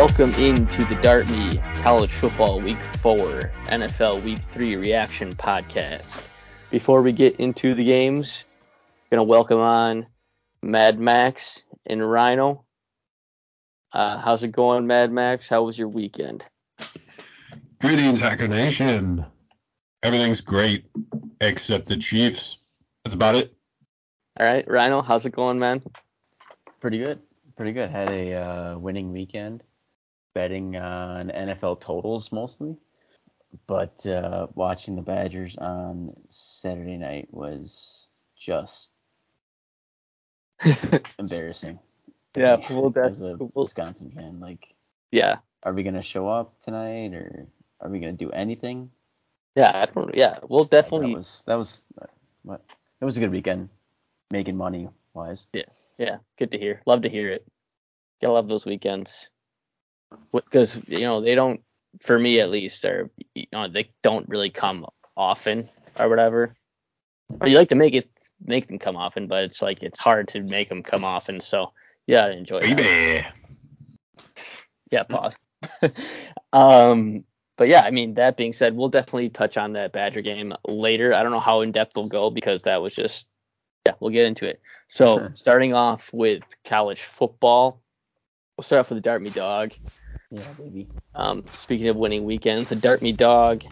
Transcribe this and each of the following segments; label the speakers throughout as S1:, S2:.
S1: All right, welcome into the Dart Me College Football Week 4 NFL Week 3 Reaction Podcast. Before we get into the games, going to welcome on Mad Max and Rhino. Uh, how's it going, Mad Max? How was your weekend?
S2: Greetings, Hacker Nation. Everything's great except the Chiefs. That's about it.
S1: All right, Rhino, how's it going, man?
S3: Pretty good. Pretty good. Had a uh, winning weekend betting on NFL totals mostly, but uh, watching the Badgers on Saturday night was just embarrassing.
S1: Yeah, we'll
S3: as a
S1: we'll,
S3: Wisconsin fan, like,
S1: yeah,
S3: are we gonna show up tonight or are we gonna do anything?
S1: yeah, I don't, yeah, we'll definitely,
S3: That was that was what it was a good weekend, making money wise.
S1: Yeah, yeah, good to hear. Love to hear it. Gotta love those weekends because you know they don't, for me at least, or you know they don't really come often or whatever. Or you like to make it make them come often, but it's like it's hard to make them come often. So yeah, I enjoy.
S2: Baby.
S1: Yeah, pause. um, but yeah, I mean, that being said, we'll definitely touch on that Badger game later. I don't know how in depth we'll go because that was just, yeah, we'll get into it. So starting off with college football, we'll start off with the Dart Me Dog.
S3: Yeah, baby.
S1: Um, speaking of winning weekends, the Dart Me Dog,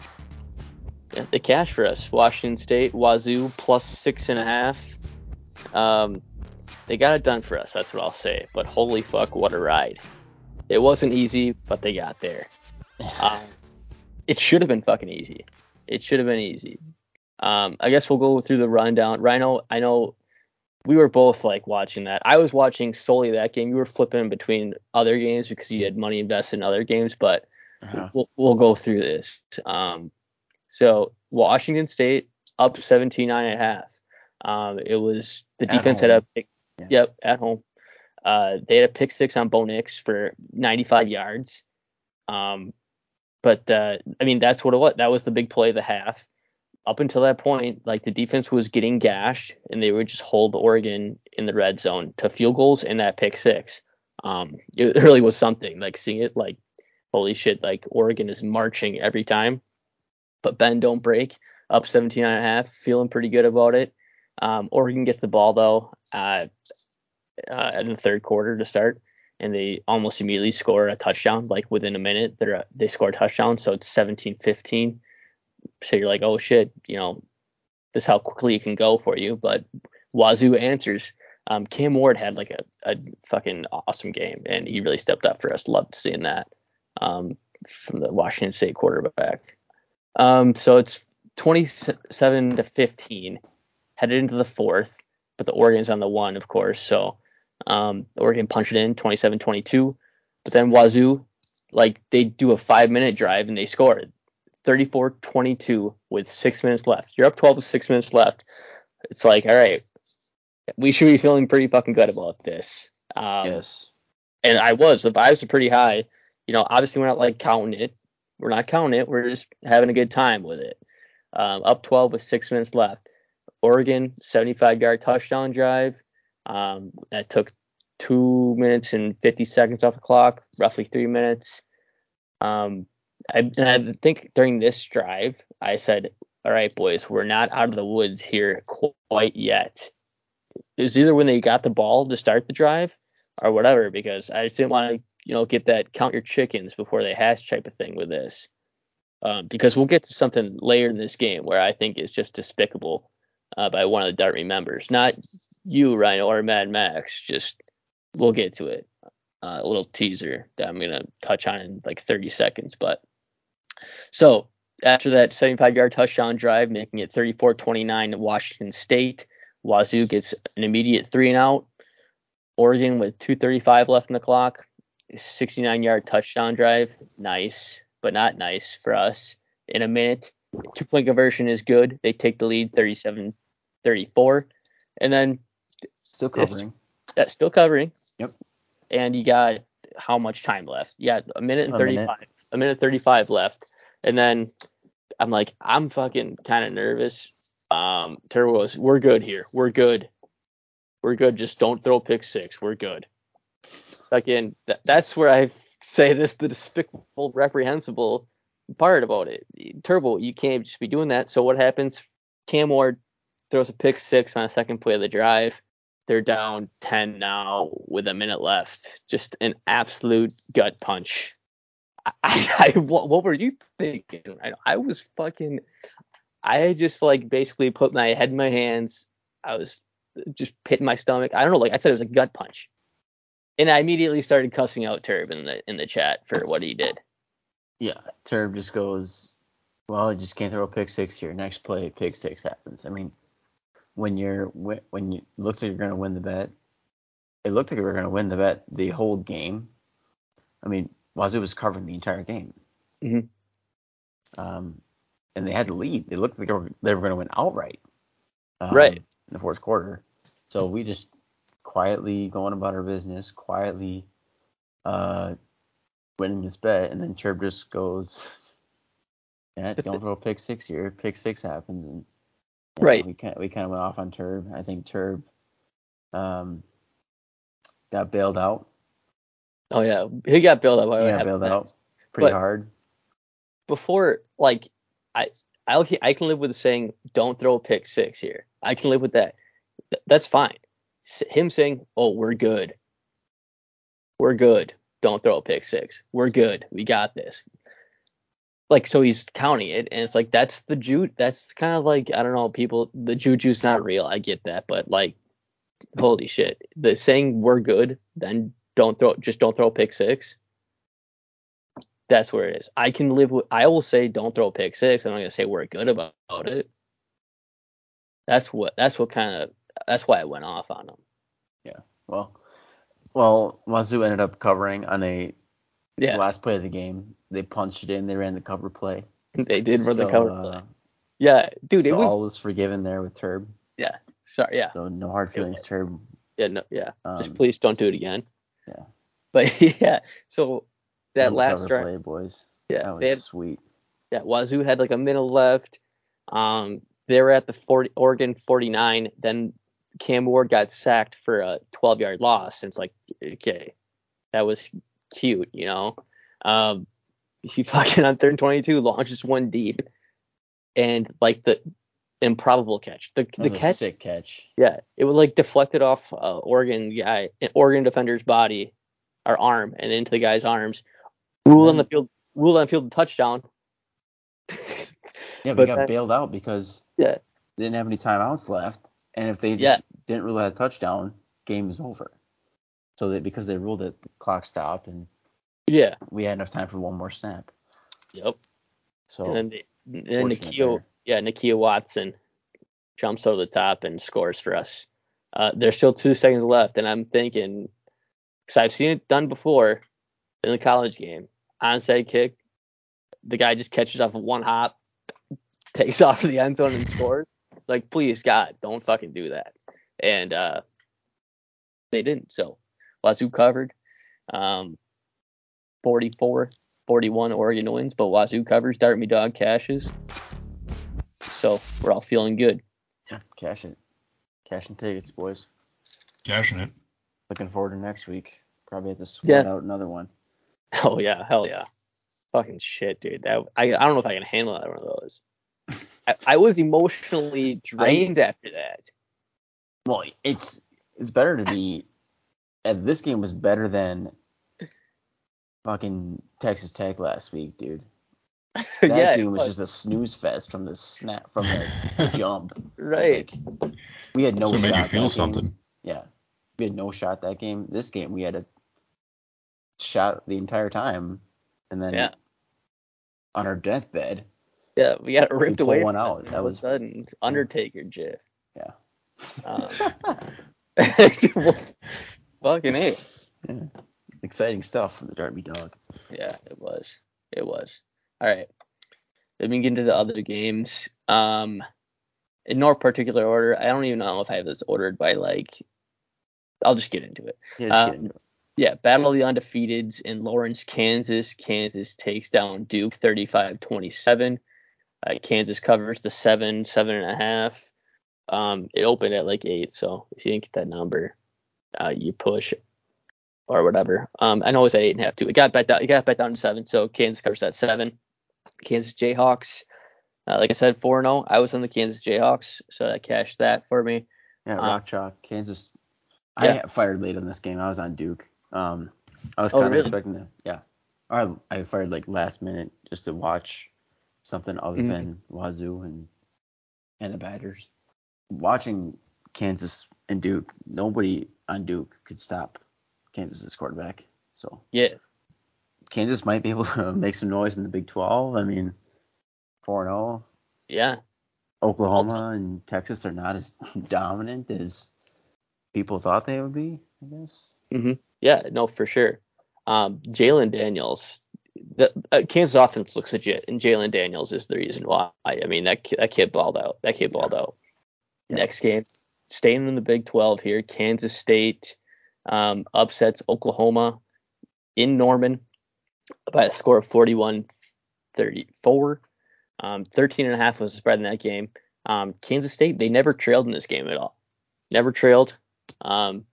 S1: yeah, the cash for us. Washington State, Wazoo plus six and a half. Um, they got it done for us. That's what I'll say. But holy fuck, what a ride! It wasn't easy, but they got there. Um, it should have been fucking easy. It should have been easy. Um, I guess we'll go through the rundown. Rhino, I know we were both like watching that. I was watching solely that game. You were flipping between other games because you had money invested in other games, but
S3: Uh-huh.
S1: we'll, we'll go through this. Um, so Washington State up 17 nine and a half. Um, it was the
S3: At
S1: defense had
S3: home.
S1: a pick,
S3: Yeah.
S1: yep at home. Uh, they had a pick six on Bo Nix for 95 yards. Um, but uh, I mean that's what it was. That was the big play of the half. Up until that point, like the defense was getting gashed, and they would just hold Oregon in the red zone to field goals and that pick six. Um, it really was something. Like seeing it, like holy shit, like Oregon is marching every time. But Ben don't break, up 17 and a half, feeling pretty good about it. Um, Oregon gets the ball though, uh, uh, in the third quarter to start, and they almost immediately score a touchdown. Like within a minute, they're they score a touchdown, so it's 17-15. So you're like, oh shit, you know, this is how quickly it can go for you. But Wazoo answers. Um, Cam Ward had like a, a fucking awesome game, and he really stepped up for us. Loved seeing that um, from the Washington State quarterback. Um, so it's 27 to 15, headed into the fourth, but the Oregon's on the one, of course. So um, Oregon punched it in 27-22, but then Wazoo, like they do a five minute drive and they scored 34-22 with six minutes left. You're up 12 with six minutes left. It's like, all right, we should be feeling pretty fucking good about this. Um,
S3: yes.
S1: and I was. The vibes are pretty high. You know, obviously we're not like counting it. We're not counting it. We're just having a good time with it. Um, up 12 with six minutes left. Oregon 75 yard touchdown drive. Um, that took two minutes and 50 seconds off the clock, roughly three minutes. Um, I, and I think during this drive, I said, "All right, boys, we're not out of the woods here quite yet." It was either when they got the ball to start the drive or whatever, because I just didn't want to, you know, get that count your chickens before they hatch type of thing with this. Um, because we'll get to something later in this game where I think is just despicable uh, by one of the Dart Me members, not you, Rhino, or Mad Max. Just we'll get to it. Uh, a little teaser that I'm gonna touch on in like 30 seconds. But so after that 75 yard touchdown drive, making it 34-29 to Washington State, Wazoo gets an immediate three and out. Oregon with 2:35 left in the clock, 69 yard touchdown drive, nice, but not nice for us. In a minute, two point conversion is good. They take the lead 37-34, and then
S3: Still covering.
S1: that's still covering.
S3: Yep.
S1: And you got how much time left? Yeah, a minute and
S3: A
S1: 35.
S3: minute.
S1: A minute 35 left. And then I'm like, I'm fucking kind of nervous. Um, Turbo goes, we're good here. We're good. We're good. Just don't throw pick six. We're good. Again, that, that's where I say this the despicable, reprehensible part about it. Turbo, you can't just be doing that. So what happens? Cam Ward throws a pick six on a second play of the drive. They're down 10 now with a minute left. Just an absolute gut punch. I, I what, what were you thinking? I, I was fucking. I just like basically put my head in my hands. I was just pitting my stomach. I don't know. Like I said, it was a gut punch. And I immediately started cussing out Turb in the in the chat for what he did.
S3: Yeah, Turb just goes, well, I just can't throw a pick six here. Next play, pick six happens. I mean, when you're when you looks like you're gonna win the bet, it looked like we were gonna win the bet the whole game. I mean, Wazoo was covering the entire game.
S1: Mhm.
S3: Um, and they had the lead. They looked like they were, they were gonna win outright. Um,
S1: Right.
S3: In the fourth quarter, so we just quietly going about our business, quietly uh, winning this bet, and then Turb just goes, "Yeah, don't throw a pick six here. Pick six happens." And yeah,
S1: Right.
S3: we kind we kind of went off on Turb. I think Turb um, got bailed out.
S1: Oh yeah, he got bailed up. by
S3: He
S1: what
S3: got
S1: happened
S3: bailed
S1: next.
S3: out pretty
S1: But-
S3: hard.
S1: before like I I I can live with saying don't throw a pick six here. I can live with that. Th- That's fine. S- Him saying, "Oh, we're good. We're good. Don't throw a pick six. We're good. We got this." Like so he's counting it and it's like that's the ju that's kind of like I don't know, people the juju's not real. I get that, but like holy shit. The saying we're good, then don't throw just don't throw a pick six that's where it is. I can live with. I will say don't throw a pick six. and I'm not gonna say we're good about, it. That's what. That's what kind of. That's why I went off on them. Yeah.
S3: Well, well, Wazoo ended up covering on a
S1: Yeah,
S3: last play of the game. They punched it in. They ran the cover play.
S1: they did run the cover.
S3: uh,
S1: play. Yeah, dude, it was.
S3: all was forgiven there with Turb. Yeah.
S1: Sorry, yeah,
S3: So no hard feelings. Turb.
S1: yeah, no, yeah. Just
S3: Um,
S1: please don't do it again.
S3: Yeah.
S1: But yeah, so that last drive,
S3: play, boys.
S1: yeah,
S3: That was
S1: had,
S3: sweet.
S1: yeah, Wazoo had like a minute left. Um, they were at the 40 Oregon 49. Then Cam Ward got sacked for a 12 yard loss. And it's like, okay, that was cute, you know. Um, he fucking on third and 22 launches one deep, and like the improbable catch, the the catch,
S3: sick catch.
S1: yeah, it was like deflected off uh, Oregon guy, Oregon defender's body, or arm, and into the guy's arms. Rule on the field, rule on the field touchdown.
S3: Yeah,
S1: But
S3: we got
S1: that-
S3: bailed out because
S1: Yeah.
S3: they didn't have any timeouts left, and if they just
S1: Yeah.
S3: didn't rule that touchdown, game is over. So that because they ruled it, the clock stopped, and
S1: Yeah.
S3: we had enough time for one more snap.
S1: Yep.
S3: So
S1: and then, they, and then
S3: fortunate
S1: Nakia,
S3: there.
S1: Yeah, Nakia Watson jumps over the top and scores for us. Uh, there's still two seconds left, and I'm thinking, because I've seen it done before in the college game, onside kick, the guy just catches off of one hop, takes off the end zone and scores. Like, please, God, don't fucking do that. And uh, they didn't. So Wazoo covered. Um, 44 41 Oregon wins, but Wazoo covers. Dart me dog cashes. So we're all feeling good.
S3: yeah, cash it, cashing tickets, boys.
S2: Cashing it.
S3: Looking forward to next week. Probably have to sweat
S1: Yeah.
S3: out another one.
S1: Oh yeah, hell yeah. Fucking shit, dude. That I, I don't know if I can handle that one of those. I, I was emotionally drained after that.
S3: Well, it's it's better to be. And this game was better than fucking Texas Tech last week, dude. That
S1: yeah, it
S3: game was
S1: was.
S3: just a snooze fest from the snap from the jump.
S1: right.
S3: Like, we had no
S2: so it
S3: shot.
S2: made you feel
S3: that game.
S2: something.
S3: Yeah, we had no shot that game. This game we had a shot the entire time, and then
S1: Yeah.
S3: on our deathbed,
S1: Yeah, we got ripped
S3: pull
S1: away
S3: one
S1: from
S3: out. That
S1: of a
S3: was-
S1: sudden. Undertaker gif.
S3: yeah.
S1: Um, fucking it.
S3: Yeah. Exciting stuff from the Derby Dog.
S1: Yeah, it was. It was. All right. Let me get into the other games. Um, in no particular order. I don't even know if I have this ordered by like. I'll just get into it.
S3: Yeah,
S1: Um,
S3: get into it.
S1: Yeah, Battle of the Undefeateds in Lawrence, Kansas. Kansas takes down Duke 35-27. Uh, Kansas covers the seven, seven and a half. Um, it opened at like eight, so if you didn't get that number, uh, you push. or whatever. Um, I know it was at eight and a half too. It got bet down. It got bet down to seven. So Kansas covers that seven. Kansas Jayhawks. Uh, like I said, four and zero. I was on the Kansas Jayhawks, so that cashed that for me.
S3: Yeah,
S1: Uh,
S3: Rock Chalk, Kansas.
S1: yeah.
S3: I fired late on this game. I was on Duke. Um, I was
S1: Oh,
S3: kind of
S1: really?
S3: expecting to. Yeah, I I fired like last minute just to watch something other
S1: Mhm.
S3: than Wazoo and and the Badgers. Watching Kansas and Duke, nobody on Duke could stop Kansas's quarterback. So
S1: Yeah,
S3: Kansas might be able to make some noise in the Big 12. I mean, 4 0.
S1: yeah,
S3: Oklahoma and Texas are not as dominant as people thought they would be, I guess.
S1: yeah. No, for sure. Um, Jalon Daniels. The uh, Kansas offense looks legit, and Jalon Daniels is the reason why. I mean, that that kid balled out. That kid balled out.
S3: Yeah.
S1: Next game, staying in the Big 12 here. Kansas State um, upsets Oklahoma in Norman by a score of 41-34. Um, 13 and a half was the spread in that game. Um, Kansas State, they never trailed in this game at all. Never trailed. Um,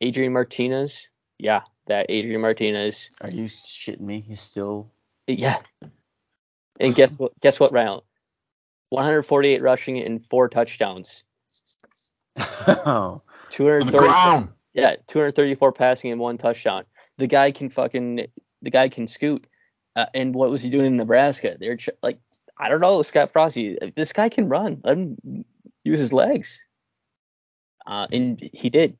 S1: Adrian Martinez, yeah, that Adrian Martinez,
S3: Are you shitting me? He's still.
S1: yeah. And guess what? Guess what, Ryan? 148 rushing and four touchdowns.
S3: oh,
S2: On the
S1: 230,
S2: ground.
S1: yeah, 234 passing and one touchdown. The guy can fucking, the guy can scoot. Uh, and what was he doing in Nebraska? They're ch- like, I don't know, Scott Frosty. This guy can run. Let him use his legs. Uh, and he did.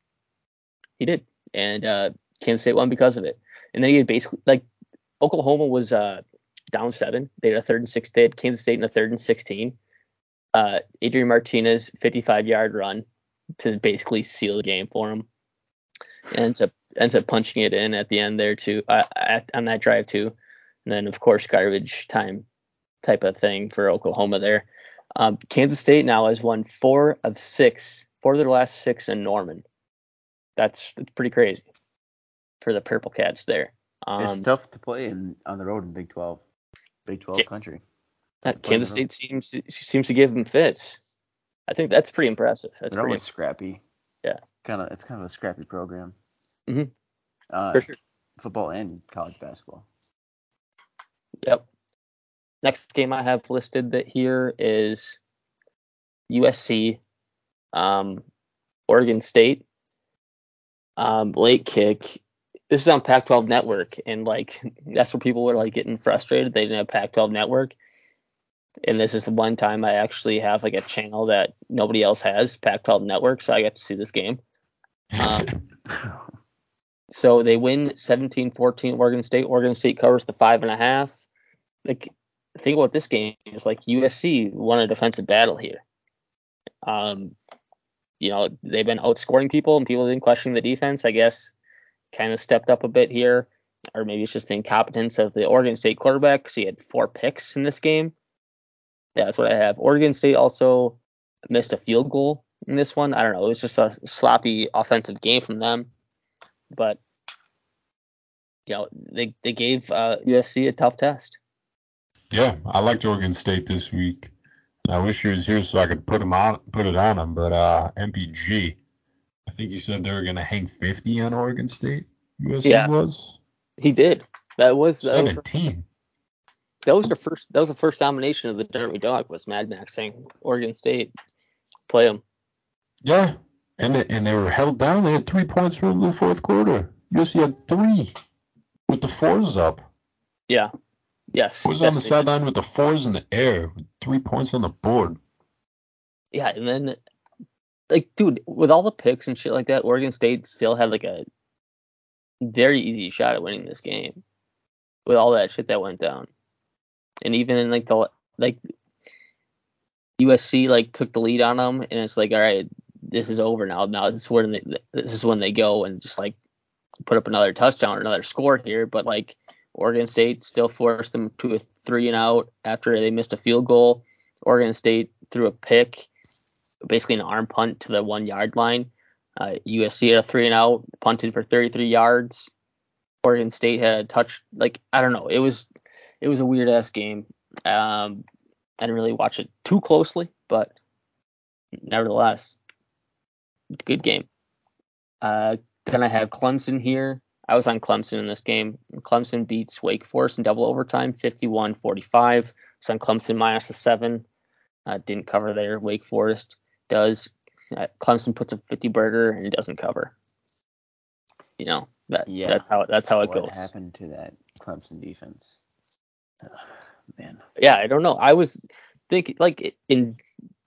S1: He did. And uh, Kansas State won because of it. And then he had basically like Oklahoma was uh, down seven. They had a third and six. They had Kansas State in a third and sixteen. Uh, Adrian Martinez 55 yard run to basically seal the game for him. Ends up ends up punching it in at the end there too uh, at, on that drive too. And then of course garbage time type of thing for Oklahoma there. Um, Kansas State now has won four of six, four of their last six in Norman. That's that's pretty crazy for the Purple Cats there.
S3: it's
S1: Um,
S3: tough to play in, on the road in Big 12. Big 12
S1: Ka-
S3: country.
S1: that Kansas. State seems to, seems to give them fits. I think that's pretty impressive. That's
S3: They're
S1: pretty
S3: always scrappy.
S1: Yeah.
S3: Kind of. It's kind of a scrappy program.
S1: Mhm.
S3: Uh,
S1: for sure.
S3: Football and college basketball.
S1: Yep. Next game I have listed that here is USC, um, Oregon State, um, late kick. This is on Pac-12 Network, and like that's where people were like getting frustrated. They didn't have Pac-12 Network, and this is the one time I actually have like a channel that nobody else has, Pac-12 Network, so I got to see this game. Um, So they win 17-14 Oregon State. Oregon State covers the five and a half. Like think about this game It's like USC won a defensive battle here. Um, you know they've been outscoring people and people didn't question the defense. I guess kind of stepped up a bit here, or maybe it's just the incompetence of the Oregon State quarterback because he had four picks in this game. Yeah, that's what I have. Oregon State also missed a field goal in this one. I don't know. It was just a sloppy offensive game from them but you know they they gave uh, USC a tough test.
S2: Yeah, I liked Oregon State this week. I wish he was here so I could put him on, put it on him. But uh, MPG, I think he said they were gonna hang 50 on Oregon State. USC
S1: Yeah.
S2: was
S1: He did. That was that was,
S2: 17.
S1: that was the first that was the first nomination of the Derby Dog was Mad Max saying Oregon State play them.
S2: Yeah, and they, and they were held down. They had three points from the fourth quarter. USC had three with the fours up.
S1: Yeah. Yes.
S2: Was on the
S1: yes, they did.
S2: sideline with the fours in the air, with three points on the board.
S1: Yeah, and then like dude, with all the picks and shit like that, Oregon State still had like a very easy shot at winning this game with all that shit that went down. And even in like the like USC like took the lead on them, and it's like, all right, this is over now. Now this is when they, this is when they go and just like put up another touchdown or another score here. But like Oregon State still forced them to a three and out after they missed a field goal. Oregon State threw a pick, basically an arm punt to the one yard line. Uh, USC had a three and out, punted for 33 yards. Oregon State had a touch, like I don't know, it was it was a weird ass game. Um, I didn't really watch it too closely, but nevertheless, good game. Uh, then I have Clemson here. I was on Clemson in this game. Clemson beats Wake Forest in double overtime, 51-45. So on Clemson minus the seven. Uh, didn't cover there. Wake Forest does. Uh, Clemson puts a 50 burger and it doesn't cover. You know that
S3: Yeah.
S1: that's how that's how it
S3: what
S1: goes.
S3: happened to that Clemson defense? Man.
S1: Yeah, I don't know. I was thinking like in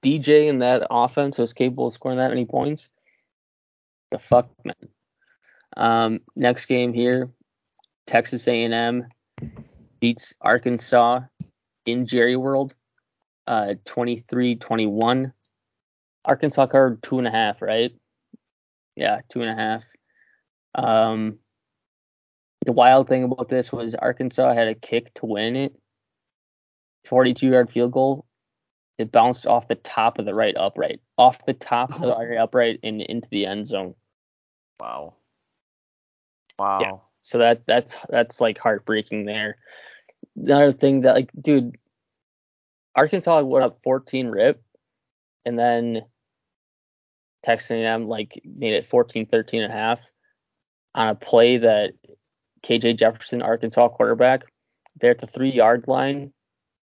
S1: DJ in that offense was capable of scoring that many points. The fuck, man. Um, next game here, Texas A&M beats Arkansas in Jerry World, uh, 23-21. Arkansas covered two and a half, right? Yeah, two and a half. Um, the wild thing about this was Arkansas had a kick to win it, 42 yard field goal. It bounced off the top of the right upright, off the top of the right upright and into the end zone.
S3: Wow. Wow.
S1: So that that's that's like heartbreaking there. Another thing that like, dude, Arkansas went up 14 rip, and then Texas A&M like made it 14, 13 and a half on a play that KJ Jefferson, Arkansas quarterback, they're at the three yard line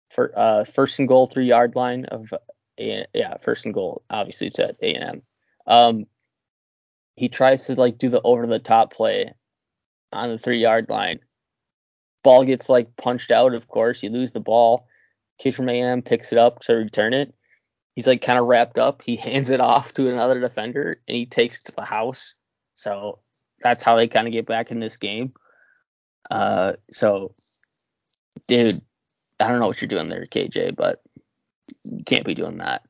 S1: for uh first and goal, three yard line of a, yeah first and goal. Obviously it's at A&M. Um, he tries to like do the over the top play on the three yard line. Ball gets like punched out, of course. You lose the ball. Kid from AM picks it up to return it. He's like kind of wrapped up. He hands it off to another defender and he takes it to the house. So that's how they kind of get back in this game. Uh, so, dude, I don't know what you're doing there, KJ, but you can't be doing that.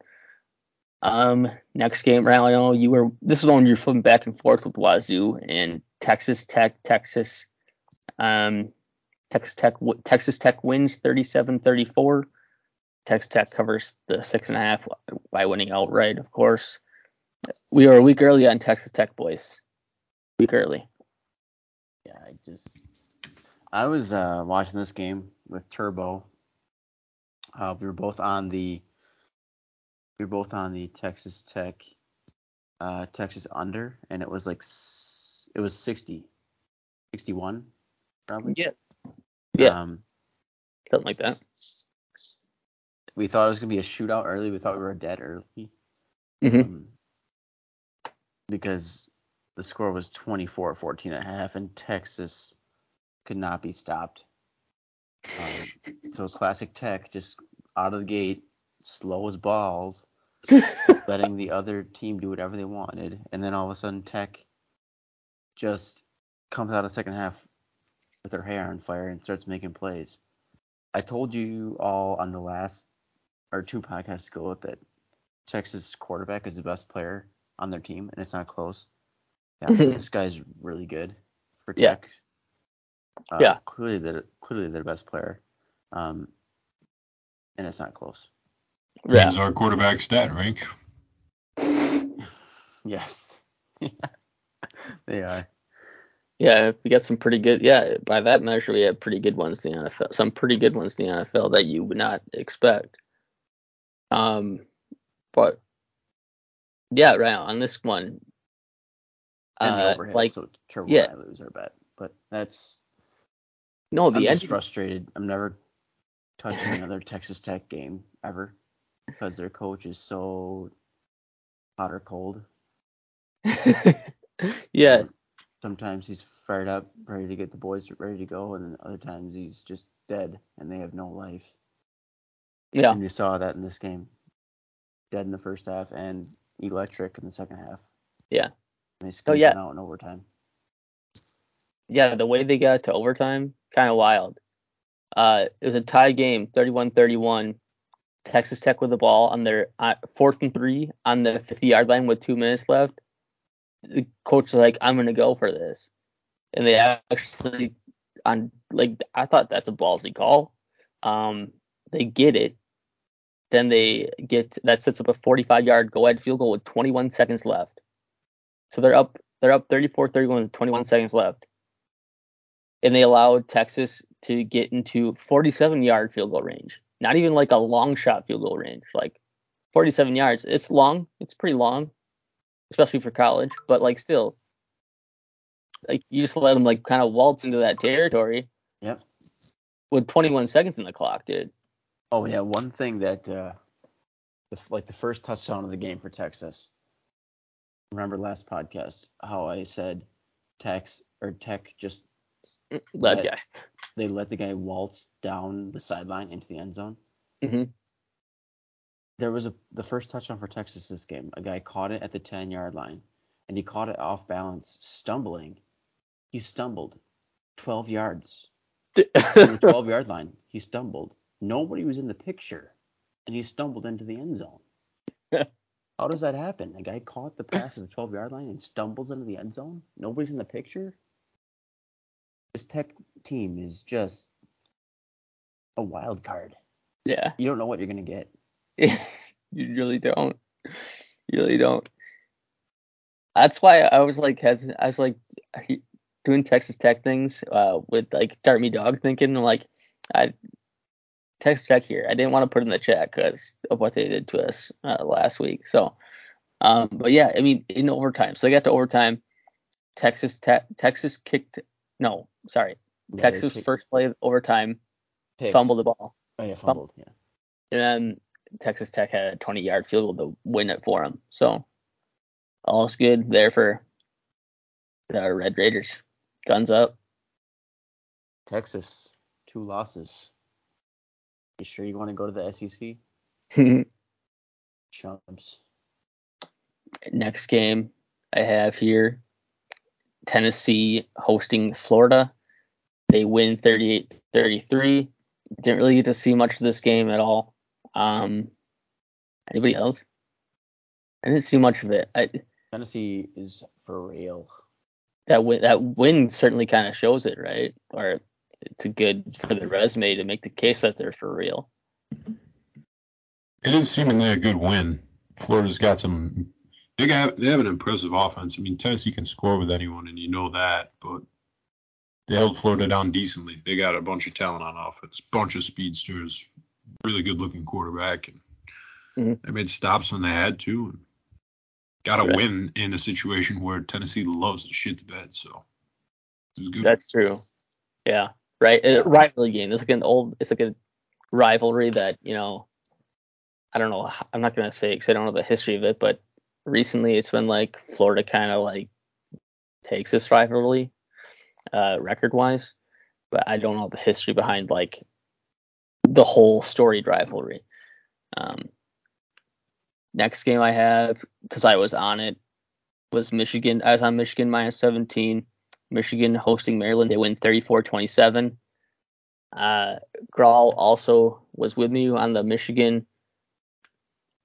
S1: Um, next game, I you were. This is one you're flipping back and forth with Wazoo and Texas Tech. Texas, um, Texas Tech. Texas Tech wins 37-34. Texas Tech covers the six and a half by winning outright, of course. We are a week early on Texas Tech, boys. Week early.
S3: Yeah, I just I was uh, watching this game with Turbo. Uh, we were both on the we were both on the Texas Tech uh, Texas under, and it was like it was 60, 61 probably.
S1: Yeah. Yeah.
S3: Um,
S1: Something like that.
S3: we thought it was gonna be a shootout early. We thought we were dead early.
S1: hmm
S3: um, because the score was 24 14 and a half and Texas could not be stopped. Um, so classic tech just out of the gate, slow as balls, letting the other team do whatever they wanted, and then all of a sudden tech just comes out of the second half with their hair on fire and starts making plays. I told you all on the last or two podcasts ago that Texas quarterback is the best player on their team, and it's not close. Yeah,
S1: Mhm.
S3: this guy's really good for
S1: Yeah.
S3: Tech. Uh,
S1: Yeah.
S3: clearly they're clearly their best player, um, and it's not close.
S1: Yeah.
S2: Here's our quarterback stat rank.
S3: Yes, they are.
S1: Yeah, we got some pretty good. Yeah, by that measure, we have pretty good ones in the NFL. Some pretty good ones in the NFL that you would not expect. Um, but yeah, right on this one,
S3: And the
S1: uh,
S3: overhead,
S1: like
S3: so Turbo
S1: yeah.
S3: and I lose our bet, but that's
S1: no,
S3: I'm
S1: the
S3: just
S1: end.
S3: frustrated. I'm never touching another Texas Tech game ever because their coach is so hot or cold.
S1: yeah,
S3: Sometimes he's fired up, ready to get the boys ready to go, and then other times he's just dead and they have no life.
S1: yeah,
S3: And you saw that in this game. Dead in the first half and electric in the second half.
S1: Yeah.
S3: And they
S1: Oh, yeah.
S3: out in overtime.
S1: yeah. The way they got to overtime, kind of wild. Uh, it was a tie game, 31-31. Texas Tech with the ball on their uh, fourth and three on the 50 yard line with two minutes left. The coach was like, "I'm gonna go for this," and they actually on like I thought that's a ballsy call. Um, they get it. Then they get that sets up a 45 yard go ahead field goal with 21 seconds left. So they're up they're up 34-31 with 21 seconds left. And they allowed Texas to get into 47 yard field goal range. Not even like a long shot field goal range, like 47 yards. It's long. It's pretty long, especially for college, but like still like you just let them like kind of waltz into that territory
S3: Yep.
S1: with 21 seconds in the clock, dude.
S3: Oh yeah, one thing that uh, the, like the first touchdown of the game for Texas. Remember last podcast how I said Tex or Tech just
S1: That
S3: Right.
S1: guy.
S3: They let the guy waltz down the sideline into the end zone.
S1: hmm
S3: There was a the first touchdown for Texas this game. A guy caught it at the 10 yard line, and he caught it off balance, stumbling. He stumbled 12 yards from the 12 yard line. He stumbled. Nobody was in the picture, and he stumbled into the end zone. How does that happen? A guy caught the pass at the 12 yard line and stumbles into the end zone? Nobody's in the picture? This tech team is just a wild card.
S1: yeah.
S3: You don't know what you're going to get.
S1: you really don't. You really don't. That's why I was like hesitant. I was like doing Texas Tech things uh, with like Start Me Dog thinking like I Texas Tech here. I didn't want to put in the chat because of what they did to us uh, last week. So, um, but yeah, I mean in overtime. So they got to overtime. Texas Tech Texas kicked. No, sorry. Texas
S3: pick-
S1: first play overtime
S3: picked.
S1: fumbled the ball.
S3: Oh, yeah, fumbled. Yeah.
S1: And then Texas Tech had a 20 yard field goal to win it for them. So all's good there for the Red Raiders. Guns up.
S3: Texas, two losses. You sure you want to go to the SEC? Chumps.
S1: Next game I have here Tennessee hosting Florida. They win 38 33. Didn't really get to see much of this game at all. Um, anybody else? I didn't see much of it. I,
S3: Tennessee is for real.
S1: that win that win certainly kind of shows it, right? Or it's a good for the resume to make the case that they're for real.
S2: It is seemingly a good win. Florida's got some. They got they have an impressive offense. I mean, Tennessee can score with anyone, and you know that. But they held Florida down decently. They got a bunch of talent on offense, bunch of speedsters, really good looking quarterback, and
S1: Mhm.
S2: they made stops when they had to. And got a
S1: Right.
S2: win in a situation where Tennessee loves to shit the bed. So it was good.
S1: That's true. Yeah, right. A rivalry game. It's like an old. It's like a rivalry that you know. I don't know. I'm not gonna say because I don't know the history of it, but recently it's been like Florida kind of like takes this rivalry, uh, record wise, but I don't know the history behind like the whole storied rivalry. Um, next game I have because I was on it was Michigan. I was on Michigan minus 17. Michigan hosting Maryland. They win 34-27. Uh, Grawl also was with me on the Michigan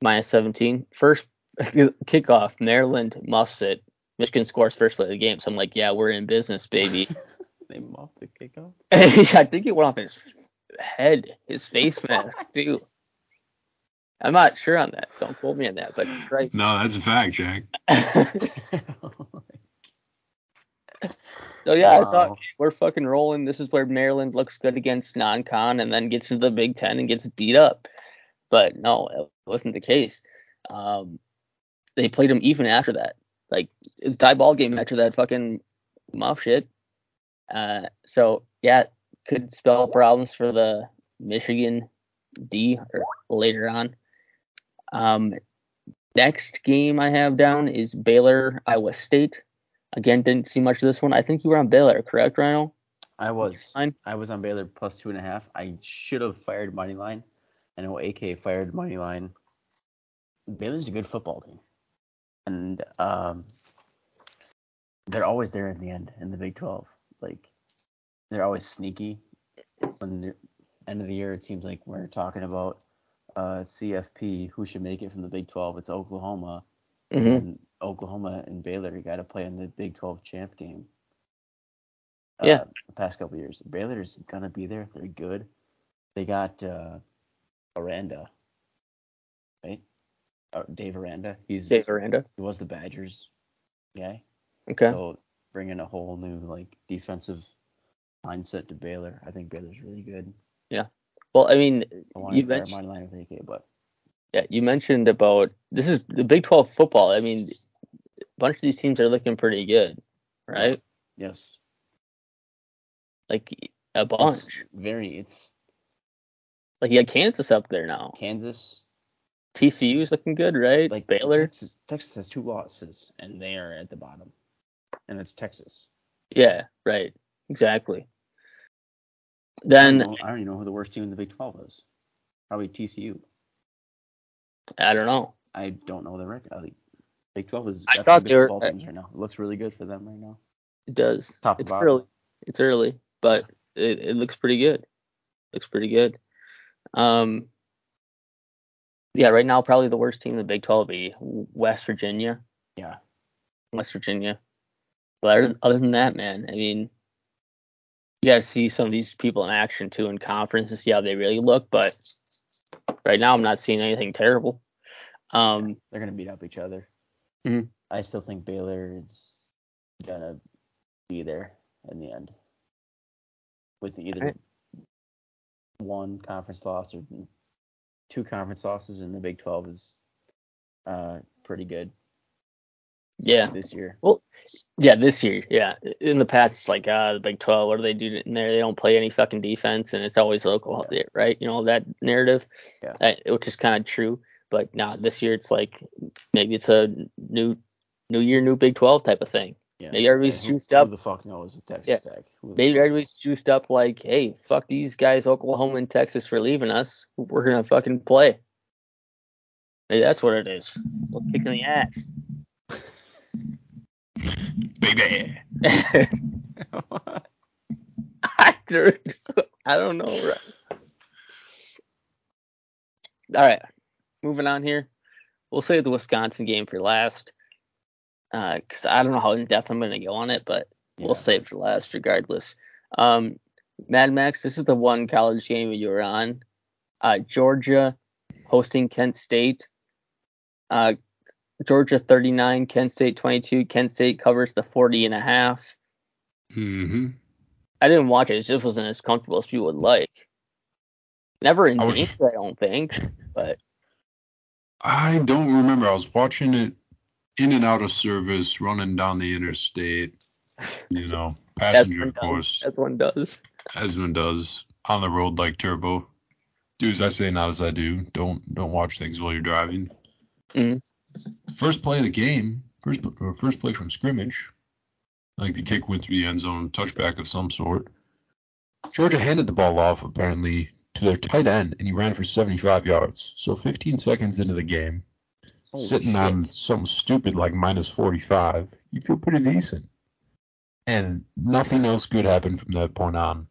S1: minus 17. First kickoff, Maryland muffs it. Michigan scores first play of the game. So I'm like, yeah, we're in business, baby.
S3: They muffed the kickoff.
S1: I think it went off his head, his face mask, too. I'm not sure on that. Don't quote me on that, but right.
S2: no, that's a fact, Jack.
S1: So yeah, I thought
S3: Wow.
S1: we're fucking rolling. This is where Maryland looks good against non-con and then gets into the Big Ten and gets beat up. But no, it wasn't the case. Um, they played them even after that. Like it's a tie ball game after that fucking muff shit. Uh, so yeah, could spell problems for the Michigan D or later on. Um, next game I have down is Baylor Iowa State. Again, didn't see much of this one. I think you were on Baylor, correct, Rhino?
S3: I was. I was on Baylor plus two and a half. I should have fired money line. I know AK fired money line. Baylor's a good football team, and um, they're always there in the end in the Big 12. Like they're always sneaky. When the end of the year, it seems like we're talking about uh, CFP who should make it from the Big 12. It's Oklahoma.
S1: Mm-hmm.
S3: And Oklahoma and Baylor got to play in the Big 12 champ game. Uh,
S1: Yeah.
S3: The past couple years, Baylor's gonna be there. They're good. They got uh, Aranda, right? Uh, Dave Aranda. He's
S1: Dave Aranda.
S3: he was the Badgers guy.
S1: Okay.
S3: So bringing a whole new like defensive mindset to Baylor. I think Baylor's really good. Yeah.
S1: Well, I mean,
S3: I
S1: you mentioned,
S3: line with AK, but
S1: yeah, you mentioned about this is the Big 12 football. I mean, a bunch of these teams are looking pretty good, right?
S3: Yes.
S1: Like a
S3: It's
S1: bunch.
S3: very. It's
S1: Like you got Kansas up there now.
S3: Kansas.
S1: TCU's looking good, right?
S3: Like
S1: Baylor.
S3: Texas, Texas has two losses, and they are at the bottom. And it's Texas.
S1: Yeah, right. Exactly.
S3: I
S1: Then
S3: don't, know, I don't even know who the worst team in the Big 12 is. Probably TCU.
S1: I don't know.
S3: I don't know the record. I think Big 12 is
S1: I thought they were-
S3: teams right now. It looks really good for them right now.
S1: It does.
S3: Top to
S1: it's early. It's early, but it, it looks pretty good. Looks pretty good. Um, yeah, right now probably the worst team in the Big 12 would be West Virginia.
S3: Yeah.
S1: West Virginia. But other, than that, man, I mean, you got to see some of these people in action too in conference to see how they really look. But right now, I'm not seeing anything terrible. Um,
S3: They're gonna beat up each other.
S1: Mhm.
S3: I still think Baylor is gonna be there in the end, with either
S1: Alright.
S3: one conference loss or two conference losses, and the Big 12 is uh pretty good
S1: yeah,
S3: this year.
S1: Well, yeah, this year, yeah. In the past, it's like, ah, the Big 12, what do they do in there? They don't play any fucking defense, and it's always local, right? You know that narrative,
S3: Yeah.
S1: uh, which is kind of true. But now this year, it's like maybe it's a new, new year, new Big 12 type of thing.
S3: Yeah.
S1: Maybe everybody's
S3: Who-
S1: juiced up.
S3: Who the fuck knows with Texas
S1: Yeah.
S3: Tech? Who
S1: Maybe everybody's
S3: knows?
S1: juiced up like, hey, fuck these guys, Oklahoma and Texas for leaving us. We're gonna fucking play. Maybe that's what it is. We're kicking the ass.
S2: Baby.
S1: I don't I don't know. Right. All right, moving on here. We'll save the Wisconsin game for last, because I don't know how in depth I'm gonna go on it, but
S3: Yeah.
S1: we'll save for last regardless. Um, Mad Max, this is the one college game you were on. Uh, Georgia hosting Kent State. Uh, Georgia 39, Kent State 22. Kent State covers the 40 and a half.
S2: Mm-hmm.
S1: I didn't watch it. It just wasn't as comfortable as people would like. Never in
S2: I was-
S1: I don't think. But
S2: I don't remember. I was watching it in and out of service, running down the interstate. You know,
S1: as
S2: passenger, of
S1: does,
S2: course,
S1: as one does.
S2: as one does on the road like turbo. Do as I say, not as I do. Don't don't watch things while you're driving.
S1: Mhm.
S2: First play of the game, first or first play from scrimmage, like the kick went through the end zone, touchback of some sort. Georgia handed the ball off apparently to their tight end, and he ran for 75 yards. So 15 seconds into the game,
S3: Holy
S2: sitting
S3: shit.
S2: on something stupid like minus 45, you feel pretty decent. And nothing else good happened from that point on.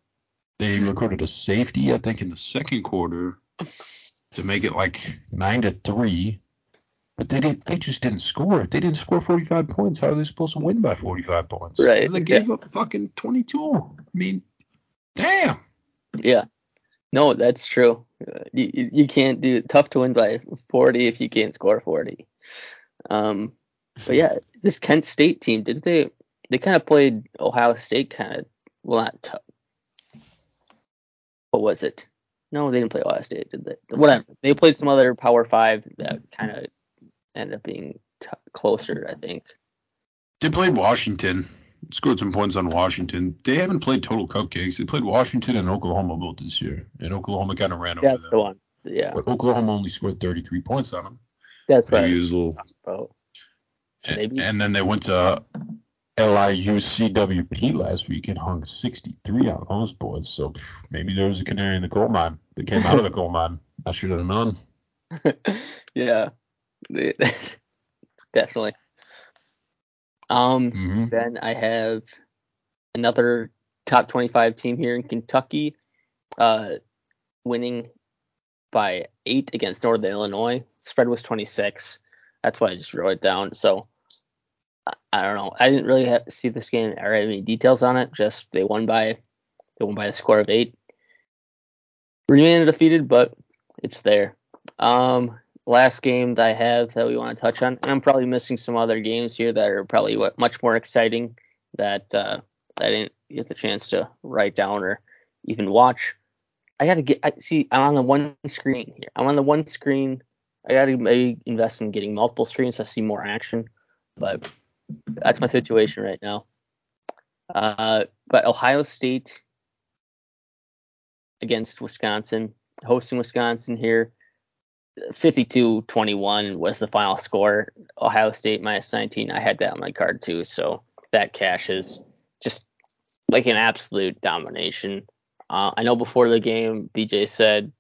S2: They recorded a safety, I think, in the second quarter to make it like nine to three. But they didn't. They just didn't score. They didn't score 45 points. How are they supposed to win by 45 points?
S1: Right,
S2: They gave up fucking 22. I mean, damn.
S1: Yeah. No, that's true. Uh, You, you you can't do tough to win by 40 if you can't score 40. Um, but yeah, this Kent State team didn't they? They kind of played Ohio State kind of well not tough. What was it? No, they didn't play Ohio State, did they? Whatever. They played some other Power Five that kind of ended up being t- closer, I think.
S2: They played Washington. Scored some points on Washington. They haven't played total cupcakes. They played Washington and Oklahoma both this year, and Oklahoma kind of ran over
S1: That's
S2: them.
S1: the one. Yeah,
S2: But Oklahoma only scored 33 points on them.
S1: that's what I
S2: Maybe it
S1: was
S2: was a little.
S1: talking.
S2: And,
S1: Maybe.
S2: and then they went to LIUCWP last week and hung 63 on those boys. So pff, maybe there was a canary in the coal mine that came out of the coal mine. I should have known.
S1: yeah, definitely. Um,
S2: hmm
S1: then I have another top 25 team here in Kentucky, uh, winning by eight against Northern Illinois. Spread was 26. That's why I just wrote it down. So I, I don't know. I didn't really have, see this game or have any details on it. Just they won by they won by a score of eight. Remain undefeated, but it's there. Um, last game that I have that we want to touch on, and I'm probably missing some other games here that are probably what, much more exciting that uh, I didn't get the chance to write down or even watch. I got to get. I see. I'm on the one screen here. I'm on the one screen. I got to maybe invest in getting multiple screens to see more action, but that's my situation right now. Uh, but Ohio State against Wisconsin, hosting Wisconsin here. 52-21 was the final score. Ohio State minus 19. I had that on my card too, so that cash is just like an absolute domination. Uh, I know before the game, BJ said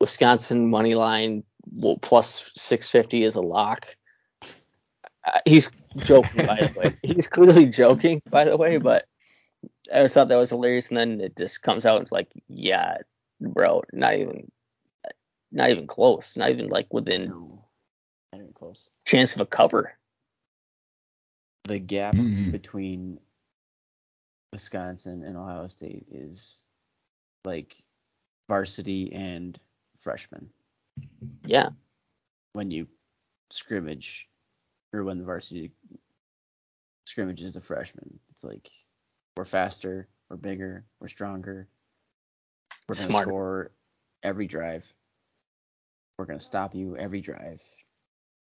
S1: Wisconsin money line well, plus 650 is a lock. Uh, he's joking, by the way. He's clearly joking, by the way, but I just thought that was hilarious. And then it just comes out and it's like, yeah, bro, not even, not even close. Not even like within
S3: No, not even close.
S1: chance of a cover.
S3: The gap
S2: Mhm.
S3: between Wisconsin and Ohio State is like varsity and freshman.
S1: Yeah,
S3: When you scrimmage, or when the varsity scrimmages the freshman, it's like we're faster, we're bigger, we're stronger. We're gonna
S1: Smarter.
S3: score every drive. We're gonna stop you every drive,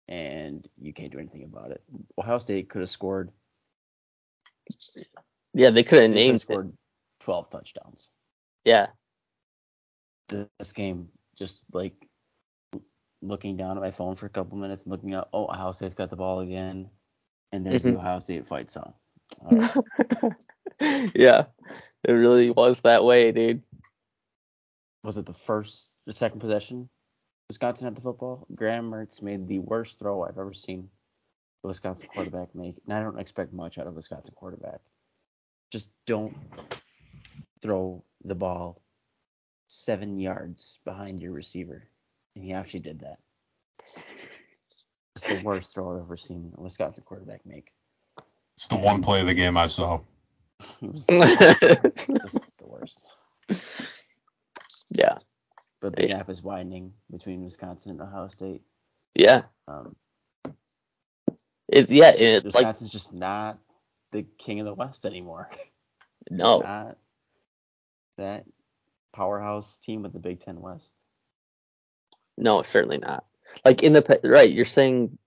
S3: and you can't do anything about it. Ohio State could have scored.
S1: yeah, they could have
S3: They could have
S1: named it.
S3: scored 12 touchdowns.
S1: Yeah,
S3: This game, just like looking down at my phone for a couple minutes and looking up, oh, Ohio State's got the ball again, and there's
S1: Mhm.
S3: the Ohio State fight song. Right.
S1: yeah, it really was that way, dude.
S3: was it the first, the second possession? Wisconsin had the football. Graham Mertz made the worst throw I've ever seen the Wisconsin quarterback make, and I don't expect much out of Wisconsin quarterback. Just don't throw the ball seven yards behind your receiver, and he actually did that. It's the worst throw I've ever seen a Wisconsin quarterback make.
S2: It's the one play of the game I saw.
S3: It was the worst. But the
S1: Yeah.
S3: gap is widening between Wisconsin and Ohio State.
S1: yeah,
S3: Um,
S1: it, yeah. It, like
S3: Wisconsin's just not the king of the West anymore.
S1: no,
S3: Not that powerhouse team of the Big Ten West.
S1: no, certainly not. Like in the right, you're saying.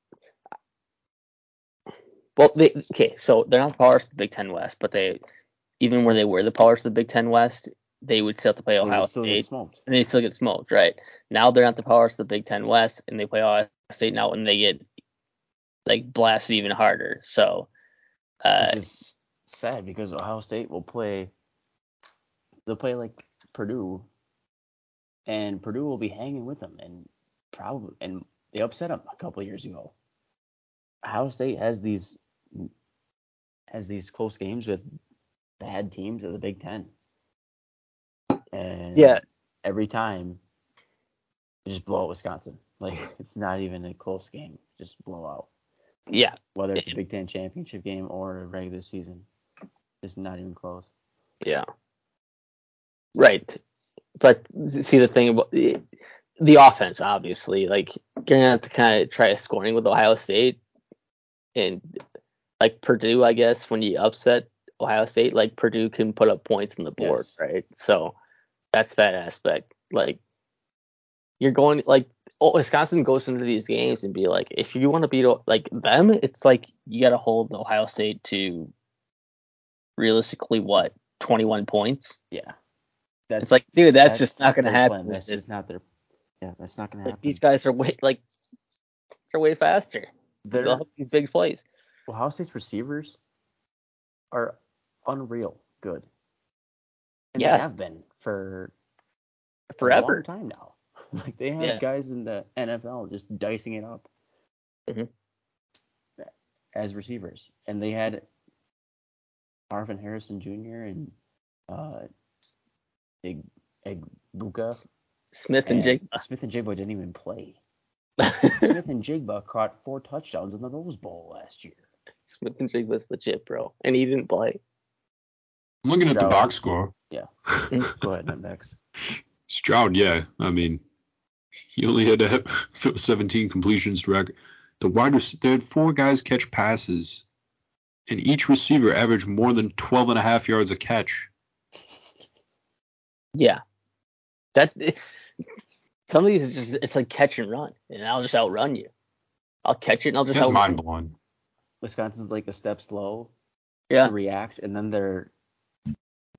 S1: Well, they, okay, so they're not the powers of the Big Ten West, but they, even where they were the powers of the Big Ten West, they would still have to play Ohio
S3: would still get
S1: State,
S3: smoked.
S1: and they still get smoked, right? Now they're not the powers of the Big Ten West, and they play Ohio State now, and they get like blasted even harder. So, uh,
S3: is sad because Ohio State will play. They'll play like Purdue, and Purdue will be hanging with them, and probably and they upset them a couple years ago. Ohio State has these has these close games with bad teams of the Big Ten, and
S1: Yeah.
S3: every time just blow out Wisconsin. Like it's not even a close game, just blow out.
S1: yeah,
S3: Whether it's a Big Ten championship game or a regular season, just not even close.
S1: Yeah. Right. But see the thing about the, the offense, obviously, like you're gonna have to kind of try scoring with Ohio State, and like Purdue, I guess when you upset Ohio State, like Purdue can put up points on the board,
S3: Yes.
S1: right? So that's that aspect. Like you're going like oh, Wisconsin goes into these games and be like, if you want to beat like them, it's like you got to hold Ohio State to realistically what 21 points.
S3: Yeah, that's
S1: It's like, dude, that's, just not gonna happen.
S3: plan. That's
S1: this.
S3: just not their. Yeah, that's not gonna
S1: Like,
S3: happen.
S1: these guys are way like they're way faster.
S3: Their
S1: They'll have these big plays.
S3: Ohio State's receivers are unreal good. And
S1: Yes.
S3: they have been for a
S1: Forever.
S3: long time now. Like they have
S1: Yeah.
S3: guys in the NFL just dicing it up
S1: Mhm.
S3: as receivers, and they had Marvin Harrison Jr. and uh, Ig- Igbuka
S1: Smith and Jake.
S3: Smith-Njigba didn't even play. Smith-Njigba caught four touchdowns in the Rose Bowl last year.
S1: Smith and Jake was legit, bro, and he didn't play.
S2: I'm looking at the
S3: Stroud.
S2: box score.
S3: Go ahead, next.
S2: Stroud, yeah. I mean, he only had to have 17 completions to record. The wide rec- they had four guys catch passes, and each receiver averaged more than 12 and a half yards a catch.
S1: Yeah, that some of these is just it's like catch and run, and I'll just outrun you. I'll catch it and I'll just
S2: That's
S1: outrun.
S2: mind blowing.
S3: Wisconsin's like a step slow,
S1: Yeah.
S3: to react, and then they're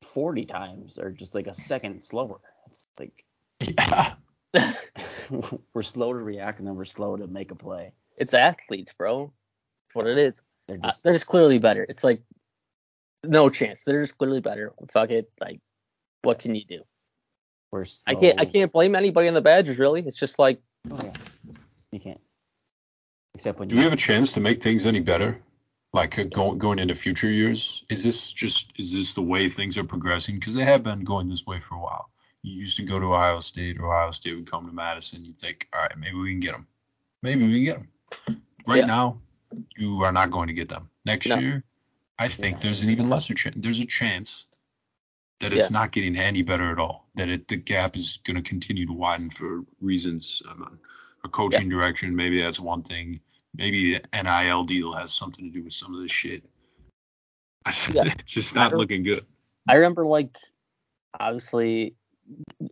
S3: 40 times or just like a second slower. It's like
S2: Yeah.
S3: we're slow to react, and then we're slow to make a play.
S1: it's athletes, bro. That's what it is.
S3: They're
S1: Uh,
S3: just
S1: they're just clearly better. It's like no chance. They're just clearly better. Fuck it. Like, what can you do?
S3: we're
S1: I can't. I can't blame anybody on the Badgers. Really, it's just like
S3: Oh, yeah. You can't. Except when
S2: Do
S3: you
S2: we have a chance to make things any better? Like uh, going going into future years, is this just is this the way things are progressing? Because they have been going this way for a while. You used to go to Ohio State, or Ohio State would come to Madison. You think, all right, maybe we can get them. Maybe we can get them. Right
S1: Yeah.
S2: now, you are not going to get them. Next
S1: No.
S2: year, I think
S3: not
S2: there's an even lesser chance. There's a chance that it's
S1: Yeah.
S2: not getting any better at all. That it the gap is going to continue to widen for reasons. Um, a coaching direction, maybe that's one thing. Maybe the NIL deal has something to do with some of this shit.
S1: Yeah.
S2: it's just not looking good.
S1: I remember like obviously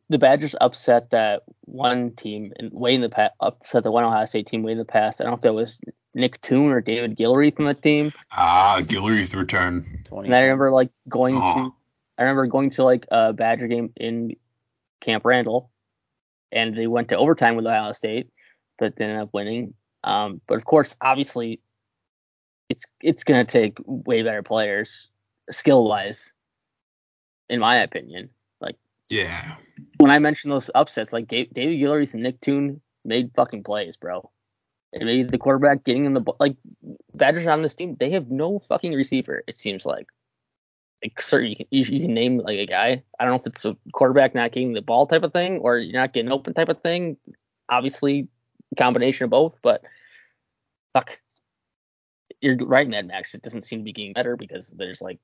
S1: the Badgers upset that one team and way in the past upset the one Ohio State team way in the past. I don't know if that was Nick Toon or David Gilreath from the team.
S2: Ah, Gilreath return.
S1: And I remember like going
S2: Oh.
S1: to I remember going to like a Badger game in Camp Randall and they went to overtime with Ohio State, but they ended up winning. Um, but of course, obviously, it's it's gonna take way better players skill wise, in my opinion. Like
S2: Yeah.
S1: when I mentioned those upsets, like David Gilreath and Nick Toon made fucking plays, bro. And maybe the quarterback getting in the ball. Like Badgers on this team, they have no fucking receiver. It seems like. Like, sir, you can, you, you can name like a guy. I don't know if it's a quarterback not getting the ball type of thing or you're not getting open type of thing. Obviously, combination of both. But fuck, you're right, Mad Max. It doesn't seem to be getting better because there's like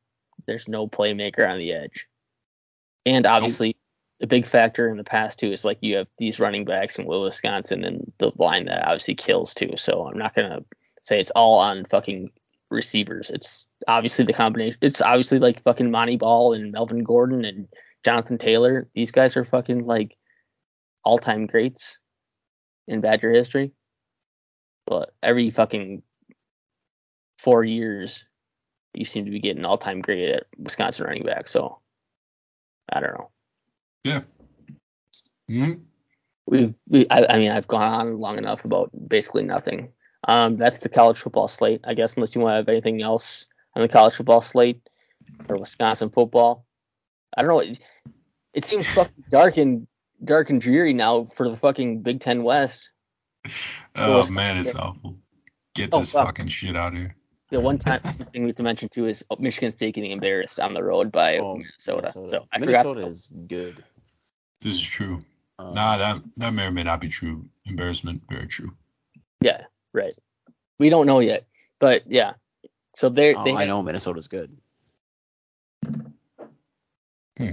S1: there's no playmaker on the edge, and obviously a big factor in the past too is like you have these running backs in Will Wisconsin and the line that obviously kills too. So I'm not gonna say it's all on fucking receivers. It's obviously the combination. It's obviously like fucking Montee Ball and Melvin Gordon and Jonathan Taylor. These guys are fucking like all time greats in Badger history. But every fucking four years, you seem to be getting all time great at Wisconsin running back. So I don't know.
S2: Yeah. hmm
S1: we, we I, I mean I've gone on long enough about basically nothing. Um, that's the college football slate, I guess, unless you want to have anything else on the college football slate or Wisconsin football. I don't know. It, it seems fucking dark and dark and dreary now for the fucking Big Ten West.
S2: Oh
S1: Wisconsin.
S2: man, it's awful. Get
S1: Oh,
S2: this
S1: fuck.
S2: fucking shit out of here.
S1: The one time thing we have to mention too is Michigan State getting embarrassed on the road by
S3: Oh,
S1: Minnesota.
S3: Minnesota.
S1: So I
S3: Minnesota
S1: forgot.
S3: is good.
S2: This is true.
S3: Um,
S2: Nah, that that may or may not be true. Embarrassment, very true.
S1: Yeah, right. We don't know yet, but yeah. So they
S3: oh,
S1: they
S3: I
S1: have-
S3: know Minnesota's good.
S2: Hmm.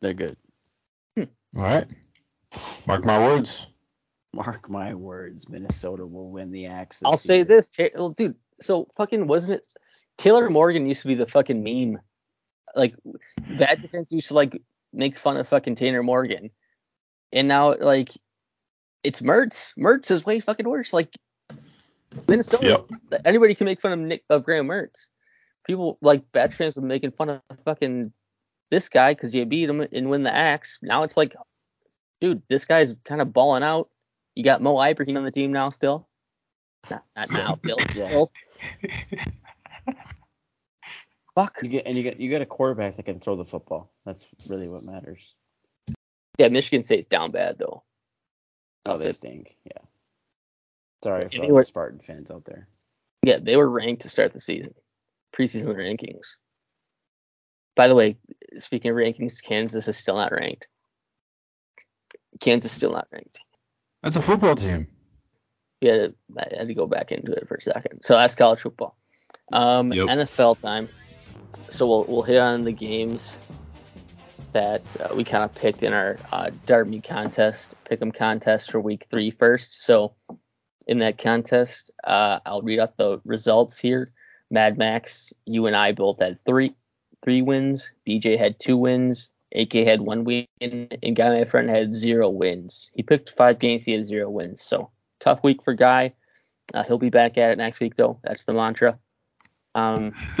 S3: They're good.
S2: All right. Mark my words.
S3: Mark my words, Minnesota will win the Axe.
S1: I'll say
S3: year.
S1: this, Ta- well, dude. So fucking wasn't it? Tanner Morgan used to be the fucking meme. Like Badger defense used to like make fun of fucking Tanner Morgan, and now like it's Mertz. Mertz is way fucking worse. Like Minnesota, anybody can make fun of Nick of Graham Mertz. People like bad fans are making fun of fucking this guy because you beat him and win the axe. Now it's like, dude, this guy's kind of balling out. You got Mo Ibrahim on the team now still. Not, not now.
S3: Yeah.
S1: still. Fuck.
S3: You get and you get you get a quarterback that can throw the football. That's really what matters.
S1: Yeah, Michigan State's down bad though.
S3: Oh, they stink. Yeah. Sorry for all
S1: were-
S3: Spartan fans out there.
S1: Yeah, they were ranked to start the season. Preseason rankings. By the way, speaking of rankings, Kansas is still not ranked. Kansas is still not ranked.
S2: That's a football team.
S1: Yeah, I had to go back into it for a second. So that's college football. Um,
S2: Yep.
S1: NFL time. So we'll we'll hit on the games that uh, we kind of picked in our uh, Derby contest, pick'em contest for week three first. So in that contest, uh, I'll read out the results here. Mad Max, you and I both had three three wins. BJ had two wins. AK had one win, and Guy my friend had zero wins. He picked five games. He had zero wins. So tough week for Guy. Uh, he'll be back at it next week though. That's the mantra. Um,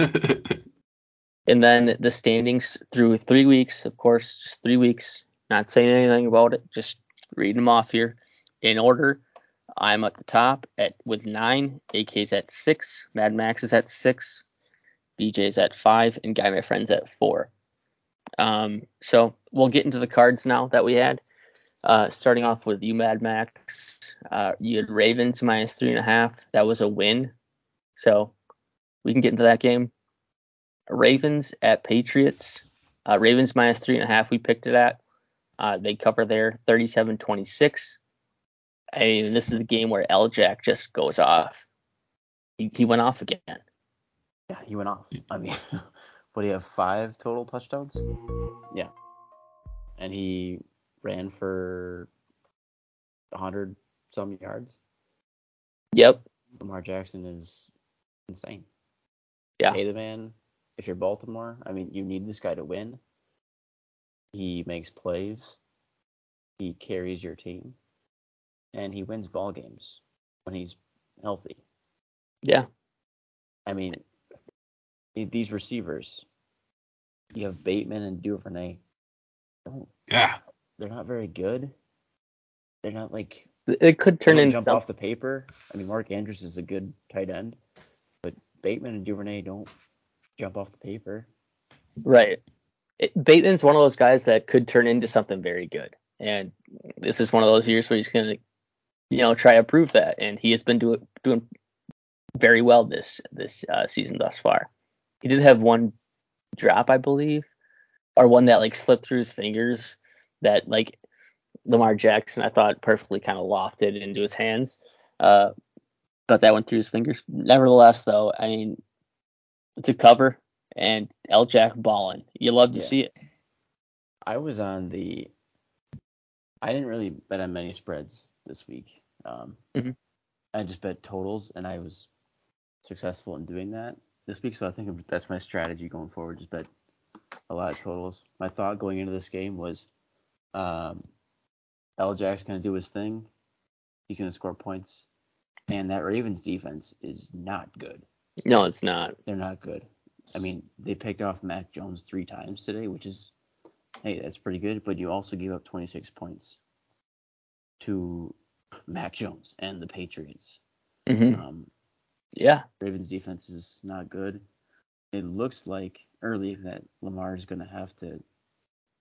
S1: and then the standings through three weeks, of course, just three weeks. Not saying anything about it, just reading them off here in order. I'm at the top at with nine. AK's at six. Mad Max is at six. BJ's at five, and Guy My Friend's at four. Um, so we'll get into the cards now that we had. Uh, starting off with you, Mad Max. Uh, you had Ravens minus three and a half. That was a win. So we can get into that game. Ravens at Patriots. Uh, Ravens minus three and a half. We picked it at. Uh, they cover there 37 26. I mean, this is the game where L Jack just goes off. He, he went off again.
S3: Yeah, he went off. I mean, what do you have? Five total touchdowns? Yeah. And he ran for 100 some yards.
S1: Yep.
S3: Lamar Jackson is insane.
S1: Yeah.
S3: Pay the man. If you're Baltimore, I mean, you need this guy to win. He makes plays. He carries your team, and he wins ball games when he's healthy.
S1: Yeah.
S3: I mean, these receivers, you have Bateman and Duvernay.
S2: Yeah.
S3: they're not very good. They're not like
S1: It could turn
S3: they
S1: into
S3: jump
S1: some-
S3: off the paper. I mean, Mark Andrews is a good tight end, but Bateman and Duvernay don't jump off the paper.
S1: Right. It, Bateman's one of those guys that could turn into something very good, and this is one of those years where he's gonna, you know, try to prove that, and he has been doing doing very well this this uh, season thus far. He did have one drop, I believe, or one that like slipped through his fingers that like Lamar Jackson I thought perfectly kind of lofted into his hands, uh, but that went through his fingers. Nevertheless, though, I mean, it's a cover and L Jack balling. You love to
S3: Yeah.
S1: see it.
S3: I was on the. I didn't really bet on many spreads this week. Um,
S1: Mhm.
S3: I just bet totals, and I was successful in doing that this week. So I think that's my strategy going forward. Just bet a lot of totals. My thought going into this game was, um, L. Jack's gonna do his thing. He's gonna score points, and that Ravens defense is not good.
S1: No, it's not.
S3: They're not good. I mean, they picked off Mac Jones three times today, which is, hey, that's pretty good. But you also gave up 26 points to Mac Jones and the Patriots.
S1: hmm
S3: Um,
S1: Yeah.
S3: Ravens defense is not good. It looks like early that Lamar is going to have to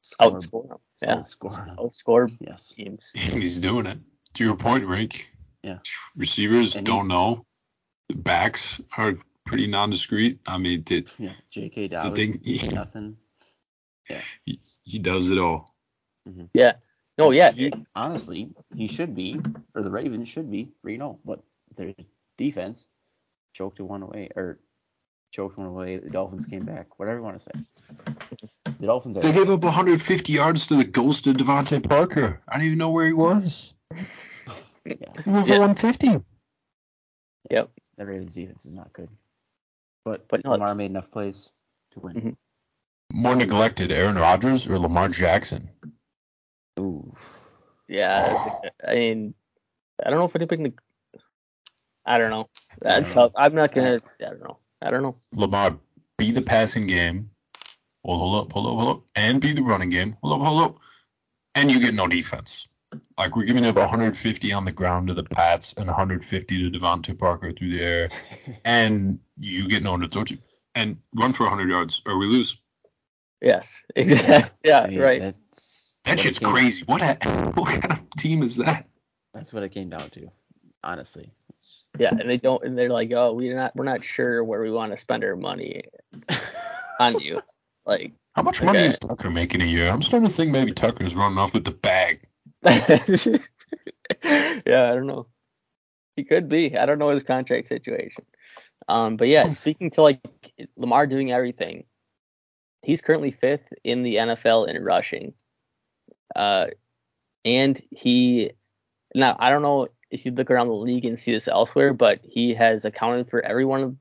S3: score,
S1: Outscore them. Yeah.
S3: outscore them.
S1: Outscore
S3: Yes.
S1: teams.
S2: He's doing it. To your point, Rick.
S3: Yeah.
S2: Receivers
S3: And
S2: don't know. The backs are pretty nondiscreet. I mean, did
S3: Yeah. J.K.
S2: the
S3: Dobbins,
S2: thing
S3: nothing.
S2: he, he does it all. Mm-hmm.
S1: Yeah. No, yeah.
S3: He, honestly, he should be, or the Ravens should be 3 0, but their defense choked one away, or choked one away. The Dolphins came back, whatever you want to say. The Dolphins
S2: They gave up 150 yards to the ghost of DeVante Parker. I don't even know where he was.
S3: Yeah,
S2: He went for
S1: Yeah.
S2: 150.
S1: Yep.
S3: the Ravens defense is not good. But,
S1: But no-
S3: Lamar made enough plays to win.
S1: Mhm.
S2: More neglected, Aaron Rodgers or Lamar Jackson?
S3: Ooh.
S1: Yeah. that's I mean, I don't know if anybody. I don't know.
S3: I
S1: That's
S3: don't mm.
S1: tough. I'm not gonna. I don't know. I don't know.
S2: Lamar be the passing game. Well, hold up, hold up, hold up. And be the running game. Hold up, hold up. And you get no defense. Like we're giving up 150 on the ground to the Pats and 150 to DeVante Parker through the air, and you get no one to touch it and run for 100 yards or we lose.
S1: Yes. Exactly. Yeah.
S3: I mean,
S1: right.
S3: That's
S2: That shit's crazy. What a, what kind of team is that?
S3: That's what it came down to, honestly.
S1: Yeah. And they don't. And they're like, oh, we're not. We're not sure where we want to spend our money on you. Like.
S2: How much money is Tucker making a year? I'm starting to think maybe Tucker's running off with the bag.
S1: yeah, I don't know. He could be. I don't know his contract situation. Um, but yeah, speaking to like Lamar doing everything, he's currently fifth in the NFL in rushing. Uh, and he now I don't know if you look around the league and see this elsewhere, but he has accounted for every one of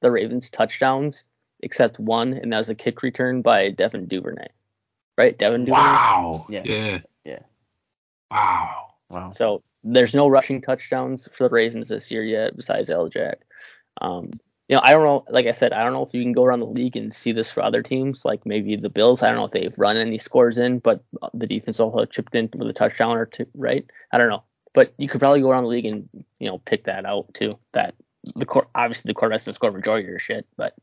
S1: the Ravens' touchdowns except one, and that was a kick return by Devin Duvernay. Right, Devin Duvernay.
S2: Wow.
S3: Yeah.
S2: Yeah.
S3: Yeah.
S2: Wow.
S3: Wow.
S1: So there's no rushing touchdowns for the Ravens this year yet, besides L. Jack. Um, you know, I don't know. Like I said, I don't know if you can go around the league and see this for other teams, like maybe the Bills. I don't know if they've run any scores in, but the defense also chipped in with a touchdown or two, right? I don't know, but you could probably go around the league and you know pick that out too. That the court obviously the quarterback doesn't score majority of your shit, but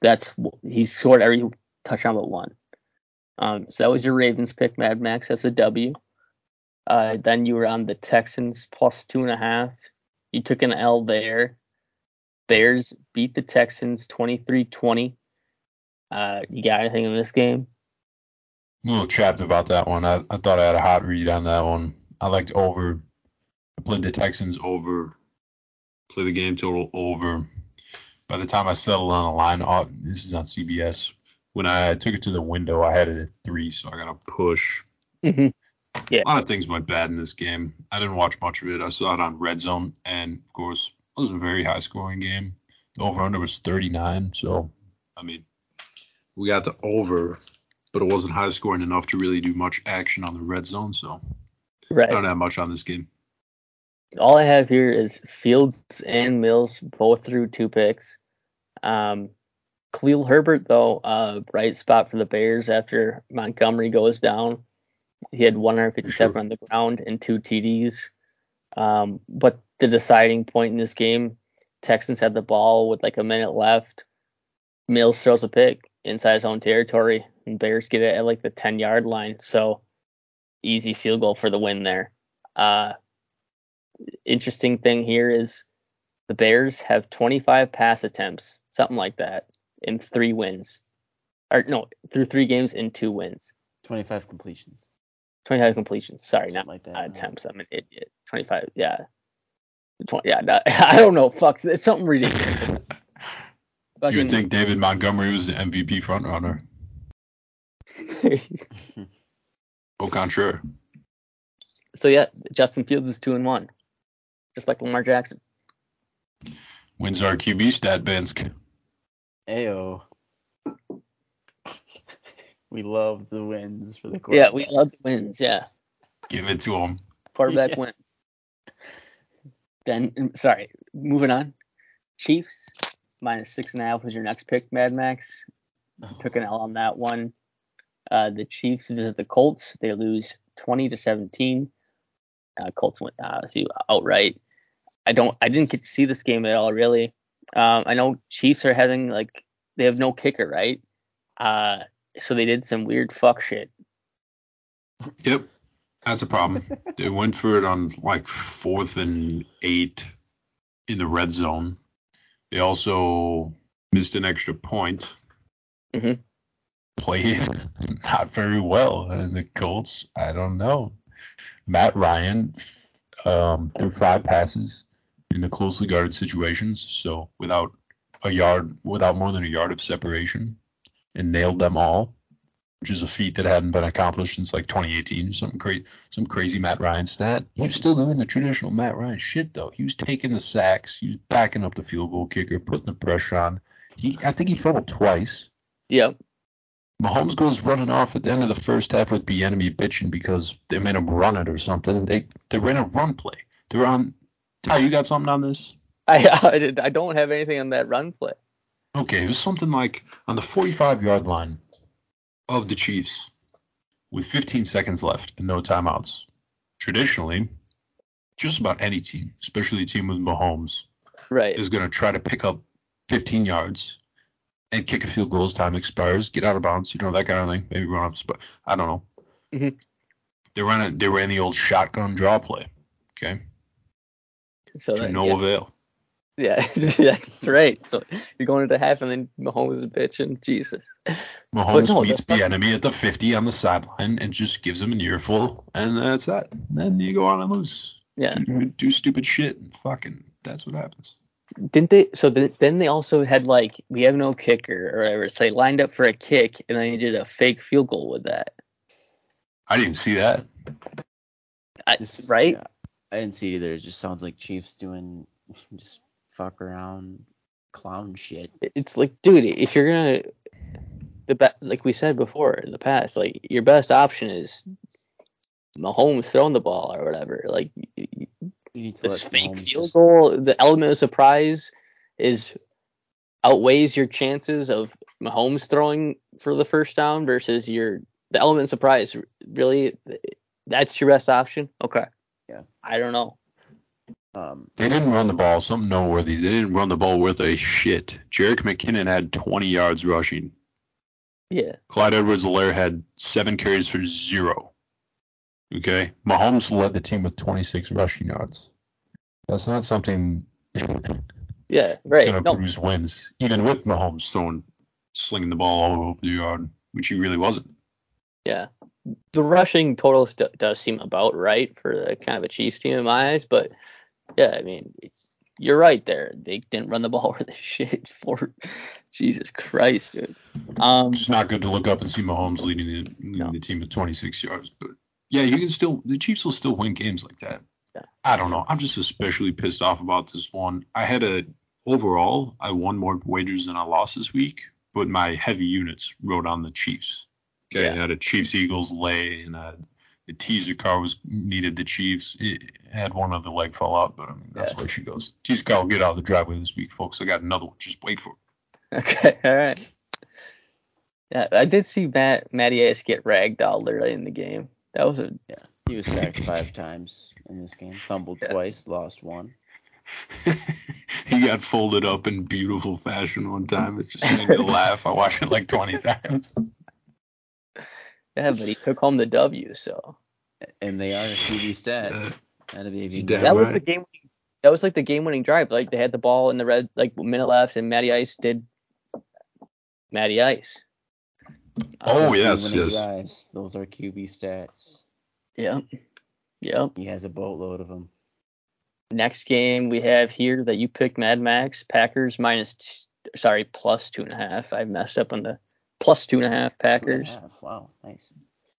S1: that's he's scored every touchdown but one. Um, so that was your Ravens pick, Mad Max. That's a W. Uh, then you were on the Texans plus two and a half. You took an L there. Bears beat the Texans 23-20. Uh, you got anything in this game?
S2: I'm a little trapped about that one. I, I thought I had a hot read on that one. I liked over. I played the Texans over. Play the game total over. By the time I settled on the line, oh, this is on CBS. When I took it to the window, I had it at three, so I got a push.
S1: Mm-hmm. Yeah.
S2: A lot of things went bad in this game. I didn't watch much of it. I saw it on Red Zone, and of course, it was a very high scoring game. The over under was 39, so I mean, we got the over, but it wasn't high scoring enough to really do much action on the red zone. So
S1: right.
S2: I don't have much on this game.
S1: All I have here is Fields and Mills both through two picks. Um, Khalil Herbert though, uh, bright spot for the Bears after Montgomery goes down. He had 157 sure. on the ground and two TDs. Um, but the deciding point in this game, Texans had the ball with like a minute left. Mills throws a pick inside his own territory, and Bears get it at like the 10 yard line. So easy field goal for the win there. Uh, interesting thing here is the Bears have 25 pass attempts, something like that, in three wins. Or no, through three games in two wins.
S3: 25 completions.
S1: 25 completions. Sorry, Something not like that, attempts. I'm an idiot. 25. Yeah. 20, yeah. No, I don't know. Fuck. It's something ridiculous.
S2: you would think David Montgomery was the MVP frontrunner. Au contraire.
S1: So yeah, Justin Fields is two and one, just like Lamar Jackson.
S2: Wins our QB stat, Bansk.
S3: Ayo. We love the wins for the quarterback.
S1: Yeah, we love the wins. Yeah.
S2: Give it to them.
S1: Quarterback yeah. wins. Then, mm, sorry, moving on. Chiefs minus six and a half was your next pick, Mad Max. Oh. Took an L on that one. Uh, the Chiefs visit the Colts. They lose 20 to 17. Uh, Colts went uh, see outright. I don't. I didn't get to see this game at all, really. Um, I know Chiefs are having like they have no kicker, right? Uh, so they did some weird fuck shit.
S2: Yep, that's a problem. they went for it on like fourth and eight in the red zone. They also missed an extra point.
S1: Mm-hmm.
S2: Played not very well, and the Colts. I don't know. Matt Ryan um, threw five passes in the closely guarded situations, so without a yard, without more than a yard of separation and nailed them all, which is a feat that hadn't been accomplished since like 2018. Something crazy, some crazy Matt Ryan stat. He was still doing the traditional Matt Ryan shit though. He was taking the sacks, he was backing up the field goal kicker, putting the pressure on. He, I think he fumbled twice.
S1: Yep.
S2: Mahomes goes running off at the end of the first half with the enemy bitching because they made him run it or something. They they ran a run play. They're on. Ty, you got something on this?
S1: I I, I don't have anything on that run play.
S2: Okay, it was something like on the 45 yard line of the Chiefs with 15 seconds left and no timeouts. Traditionally, just about any team, especially a team with Mahomes,
S1: right.
S2: is going to try to pick up 15 yards and kick a field goal as time expires, get out of bounds, you know that kind of thing. Maybe run up, but I don't know.
S1: Mm-hmm.
S2: They ran they ran the old shotgun draw play. Okay.
S1: So
S2: to
S1: that,
S2: no
S1: yeah.
S2: avail.
S1: Yeah, that's right. So you're going into half, and then Mahomes is bitching. Jesus.
S2: Mahomes no, meets the enemy at the 50 on the sideline and just gives him an earful, and that's that. And then you go on and lose.
S1: Yeah.
S2: Do, do stupid shit, and fucking that's what happens.
S1: Didn't they? So the, then they also had like we have no kicker or whatever. So they lined up for a kick, and then they did a fake field goal with that.
S2: I didn't see that.
S1: I, right? Yeah,
S3: I didn't see either. It just sounds like Chiefs doing just fuck around clown shit.
S1: It's like, dude, if you're gonna the be- like we said before in the past, like your best option is Mahomes throwing the ball or whatever. Like this fake Mahomes field goal, the element of surprise is outweighs your chances of Mahomes throwing for the first down versus your the element of surprise. Really, that's your best option. Okay.
S3: Yeah.
S1: I don't know.
S3: Um,
S2: They didn't run the ball. Something noteworthy. They didn't run the ball worth a shit. Jerick McKinnon had 20 yards rushing.
S1: Yeah.
S2: Clyde Edwards-Helaire had seven carries for zero. Okay. Mahomes led the team with 26 rushing yards. That's not something
S1: Yeah. Right.
S2: going to
S1: No.
S2: produce wins, even with Mahomes throwing, slinging the ball all over the yard, which he really wasn't.
S1: Yeah. The rushing total st- does seem about right for the kind of a Chiefs team in my eyes, but yeah, I mean, it's, you're right there. They didn't run the ball worth a shit for Jesus Christ, dude. Um,
S2: It's not good to look up and see Mahomes leading the, leading
S1: No.
S2: the team with 26 yards, but yeah, you can still the Chiefs will still win games like that.
S1: Yeah.
S2: I don't know. I'm just especially pissed off about this one. I had a overall I won more wagers than I lost this week, but my heavy units wrote on the Chiefs. Okay,
S1: Yeah.
S2: I had a Chiefs Eagles lay and a, the teaser car was needed the Chiefs. It had one of the leg fell out, but I mean that's
S1: Yeah.
S2: where she goes. Teaser car will get out of the driveway this week, folks. I got another one. Just wait for it.
S1: okay, all right. Yeah, I did see Matt Matty Ice get ragdolled early in the game. That was a yeah.
S3: he was sacked five times in this game, fumbled
S1: Yeah.
S3: twice, lost one.
S2: he got folded up in beautiful fashion one time. It just made me laugh. I watched it like 20 times.
S1: yeah, but he took home the W. So
S3: And they are a QB stat.
S2: Uh,
S3: That'd be
S2: You
S3: even
S2: damn
S3: better.
S1: was the game. That was like the game-winning drive. Like they had the ball in the red, like minute left, and Matty Ice did Matty Ice.
S2: Oh, yes,
S3: Winning
S2: yes.
S3: drives. Those are QB stats.
S1: Yeah. Yeah.
S3: He has a boatload of them.
S1: Next game we have here that you picked Mad Max Packers minus t- sorry plus two and a half. I messed up on the plus two and a half Packers.
S3: Two and a half. Wow, nice.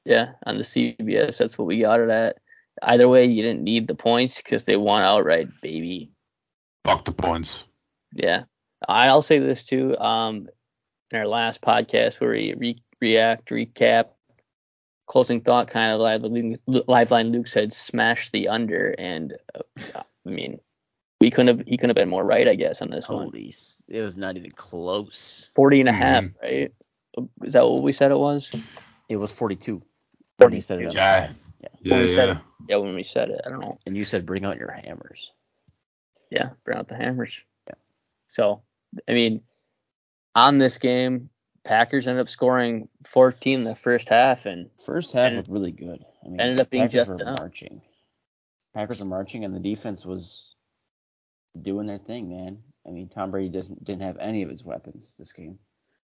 S1: Yeah, on the CBS that's what we got it at. Either way, you didn't need the points because they won outright, baby.
S2: Fuck the points.
S1: Yeah, I'll say this too. Um, in our last podcast where we re- react, recap, closing thought, kind of live, liveline. Luke said smash the under, and uh, I mean, we couldn't have he couldn't have been more right, I guess, on this one.
S3: Holy, s- it was not even close.
S1: 40 and a half,
S2: Mhm.
S1: right? Is that what we said it was?
S3: It was 42. when you said it
S1: 42.
S3: on
S2: Yeah.
S3: pod. Yeah.
S2: Yeah,
S1: we said
S2: yeah.
S1: Yeah, when we said it, I don't know.
S3: And you said bring out your hammers.
S1: Yeah, bring out the hammers.
S3: Yeah.
S1: So, I mean, on this game, Packers ended up scoring 14 in the first half, and
S3: First half
S1: And-
S3: looked really good. I mean,
S1: ended up being
S3: Packers
S1: just
S3: were
S1: enough.
S3: marching. Packers were marching, and the defense was doing their thing, man. I mean, Tom Brady doesn't didn't have any of his weapons this game,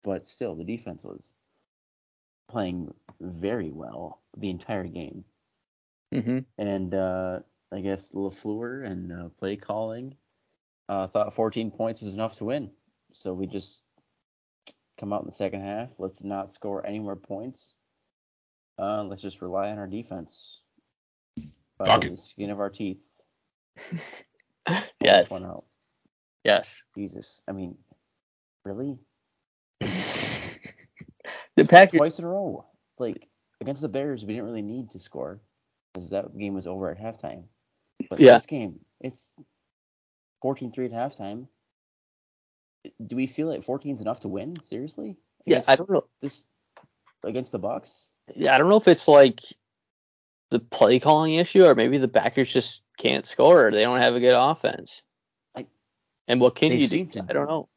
S3: but still, the defense was playing very well the entire game.
S1: hmm
S3: And uh, I guess Lafleur and uh, play calling uh, thought 14 points was enough to win. So we just come out in the second half. Let's not score any more points. Uh, let's just rely on our defense. By
S2: Fuck it.
S3: the skin of our teeth.
S1: yes,
S3: One out.
S1: yes.
S3: Jesus. I mean, really?
S1: the Packers,
S3: Twice in a row. Like against the Bears, we didn't really need to score because that game was over at halftime. But
S1: Yeah.
S3: this game, it's 14-3 at halftime. Do we feel like 14 is enough to win? Seriously?
S1: yeah, I don't know.
S3: this against the Bucks?
S1: Yeah, I don't know if it's like the play calling issue, or maybe the backers just can't score, or they don't have a good offense.
S3: I-
S1: and what can you do?
S3: to-
S1: I don't know.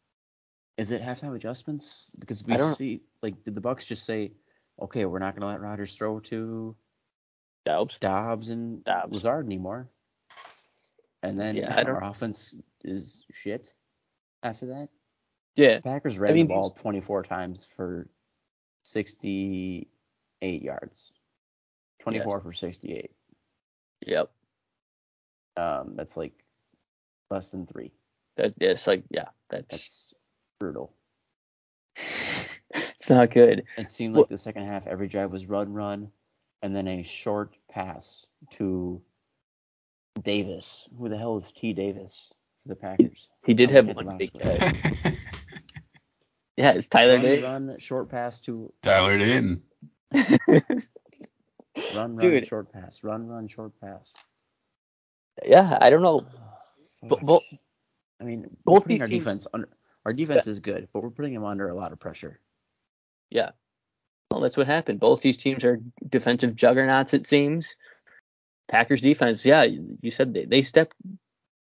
S3: Is it halftime adjustments? Because we
S1: don't-
S3: see like did the Bucks just say, okay, we're not gonna let Rodgers throw to
S1: Doubs.
S3: Doubs and
S1: Doubs.
S3: Lazard anymore? And then
S1: Yeah,
S3: our offense is shit after that.
S1: Yeah,
S3: Packers ran
S1: mean,
S3: the ball 24 times for 68 yards. 24 for 68.
S1: yep.
S3: Um, that's like less than three.
S1: That it's like yeah, that's
S3: That's brutal.
S1: it's not good.
S3: It seemed
S1: Well-
S3: like the second half, every drive was run, run, and then a short pass to Davis. Who the hell is T. Davis for the Packers?
S1: He did have
S3: looked
S1: one big
S3: last.
S1: Yeah, it's Tyler
S3: Run,
S1: Day.
S3: run, short pass to
S2: Tyler Dayton.
S3: run, run,
S1: Dude.
S3: short pass. Run, run, short pass.
S1: yeah, I don't know. But, but
S3: I mean,
S1: Both
S3: both
S1: these
S3: our
S1: teams-
S3: defense under. Our defense is good, but we're putting them under a lot of pressure.
S1: Yeah. Well, that's what happened. Both these teams are defensive juggernauts, it seems. Packers defense, yeah, you said they, they stepped,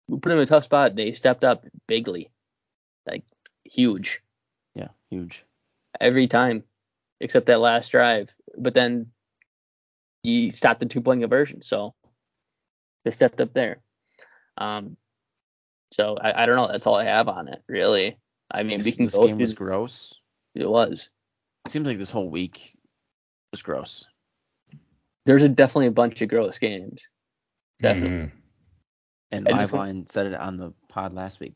S1: we put them in a tough spot. They stepped up bigly, like huge
S3: Yeah, huge.
S1: every time, except that last drive. But then you stopped the two point conversion, so they stepped up there. Um, so I, I don't know. That's all I have on it, really. I mean, we can
S3: this
S1: go
S3: game
S1: through.
S3: was gross.
S1: it was.
S3: It seems like this whole week was gross.
S1: There's a, definitely a bunch of gross games. Definitely.
S2: Mhm.
S3: And,
S1: And
S3: said it on the pod last week.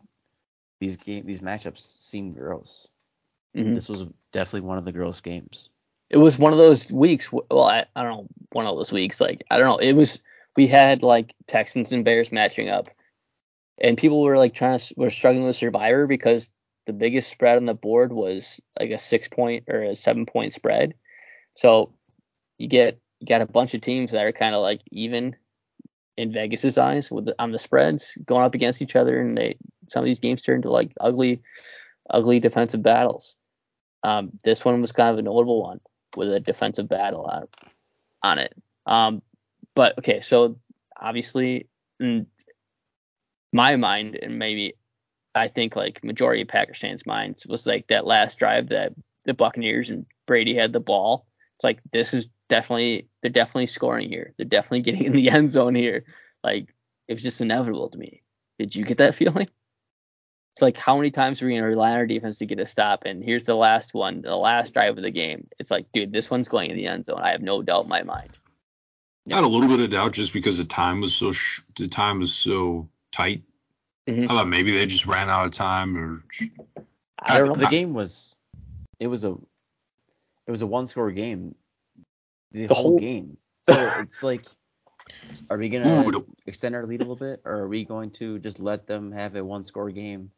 S3: These game, these matchups seem gross.
S1: Mhm.
S3: This was definitely one of the gross games.
S1: it was one of those weeks. Well, I, I don't know, one of those weeks. Like I don't know. It was we had like Texans and Bears matching up, and people were like trying to were struggling with Survivor because the biggest spread on the board was like a six point or a seven point spread. So you get you got a bunch of teams that are kind of like even in Vegas's eyes with the, on the spreads going up against each other, and they some of these games turn to like ugly, ugly defensive battles. Um, this one was kind of a notable one with a defensive battle on, on it. Um, but okay, so obviously, in my mind, and maybe I think like majority of Packers fans' minds was like that last drive that the Buccaneers and Brady had the ball. It's like this is definitely they're definitely scoring here. They're definitely getting in the end zone here. Like it was just inevitable to me. Did you get that feeling? It's like how many times are we gonna rely on our defense to get a stop? And here's the last one, the last drive of the game. It's like, dude, this one's going in the end zone. I have no doubt in my mind.
S2: I had a little bit of doubt just because the time was so sh- the time was so tight.
S1: Mhm.
S2: I thought maybe they just ran out of time or
S1: I don't know.
S3: The game was, it was a, it was a one score game. The,
S1: The
S3: whole,
S1: whole-
S3: game. So it's like, are we gonna
S2: Ooh,
S3: extend our lead a little bit, or are we going to just let them have a one score game?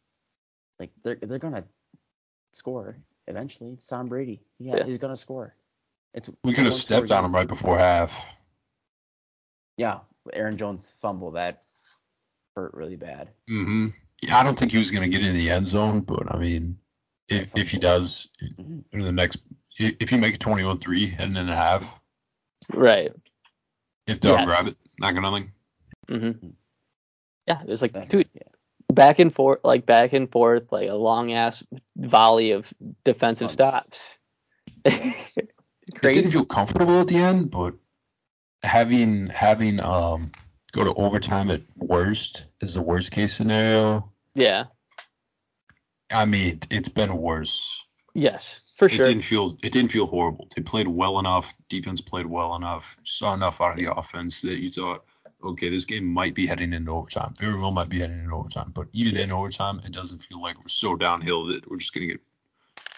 S3: Like they're they're gonna score eventually. It's Tom Brady. Yeah,
S1: Yeah.
S3: he's gonna score. It's
S2: we could have stepped on
S3: game.
S2: them right before half.
S3: Yeah, Aaron Jones fumble that hurt really bad.
S2: hmm Yeah, I don't think he was gonna get in the end zone, but I mean, if if he does
S3: Mhm.
S2: in the next, if you make it 21-3 and then a half,
S1: right.
S2: if they'll
S1: Yes.
S2: grab it, not gonna nothing.
S1: hmm Yeah, it was like,
S3: That's-
S1: dude, back and forth, like back and forth, like a long ass volley of defensive
S3: Punts.
S1: stops.
S2: It didn't feel comfortable at the end, but having having um go to overtime at worst is the worst case scenario.
S1: Yeah.
S2: I mean, it's been worse.
S1: Yes, for
S2: It didn't feel it didn't feel horrible. They played well enough. Defense played well enough. Saw enough out of the offense that you thought, okay, this game might be heading into overtime. Very well might be heading into overtime. But even in overtime, it doesn't feel like we're so downhill that we're just gonna get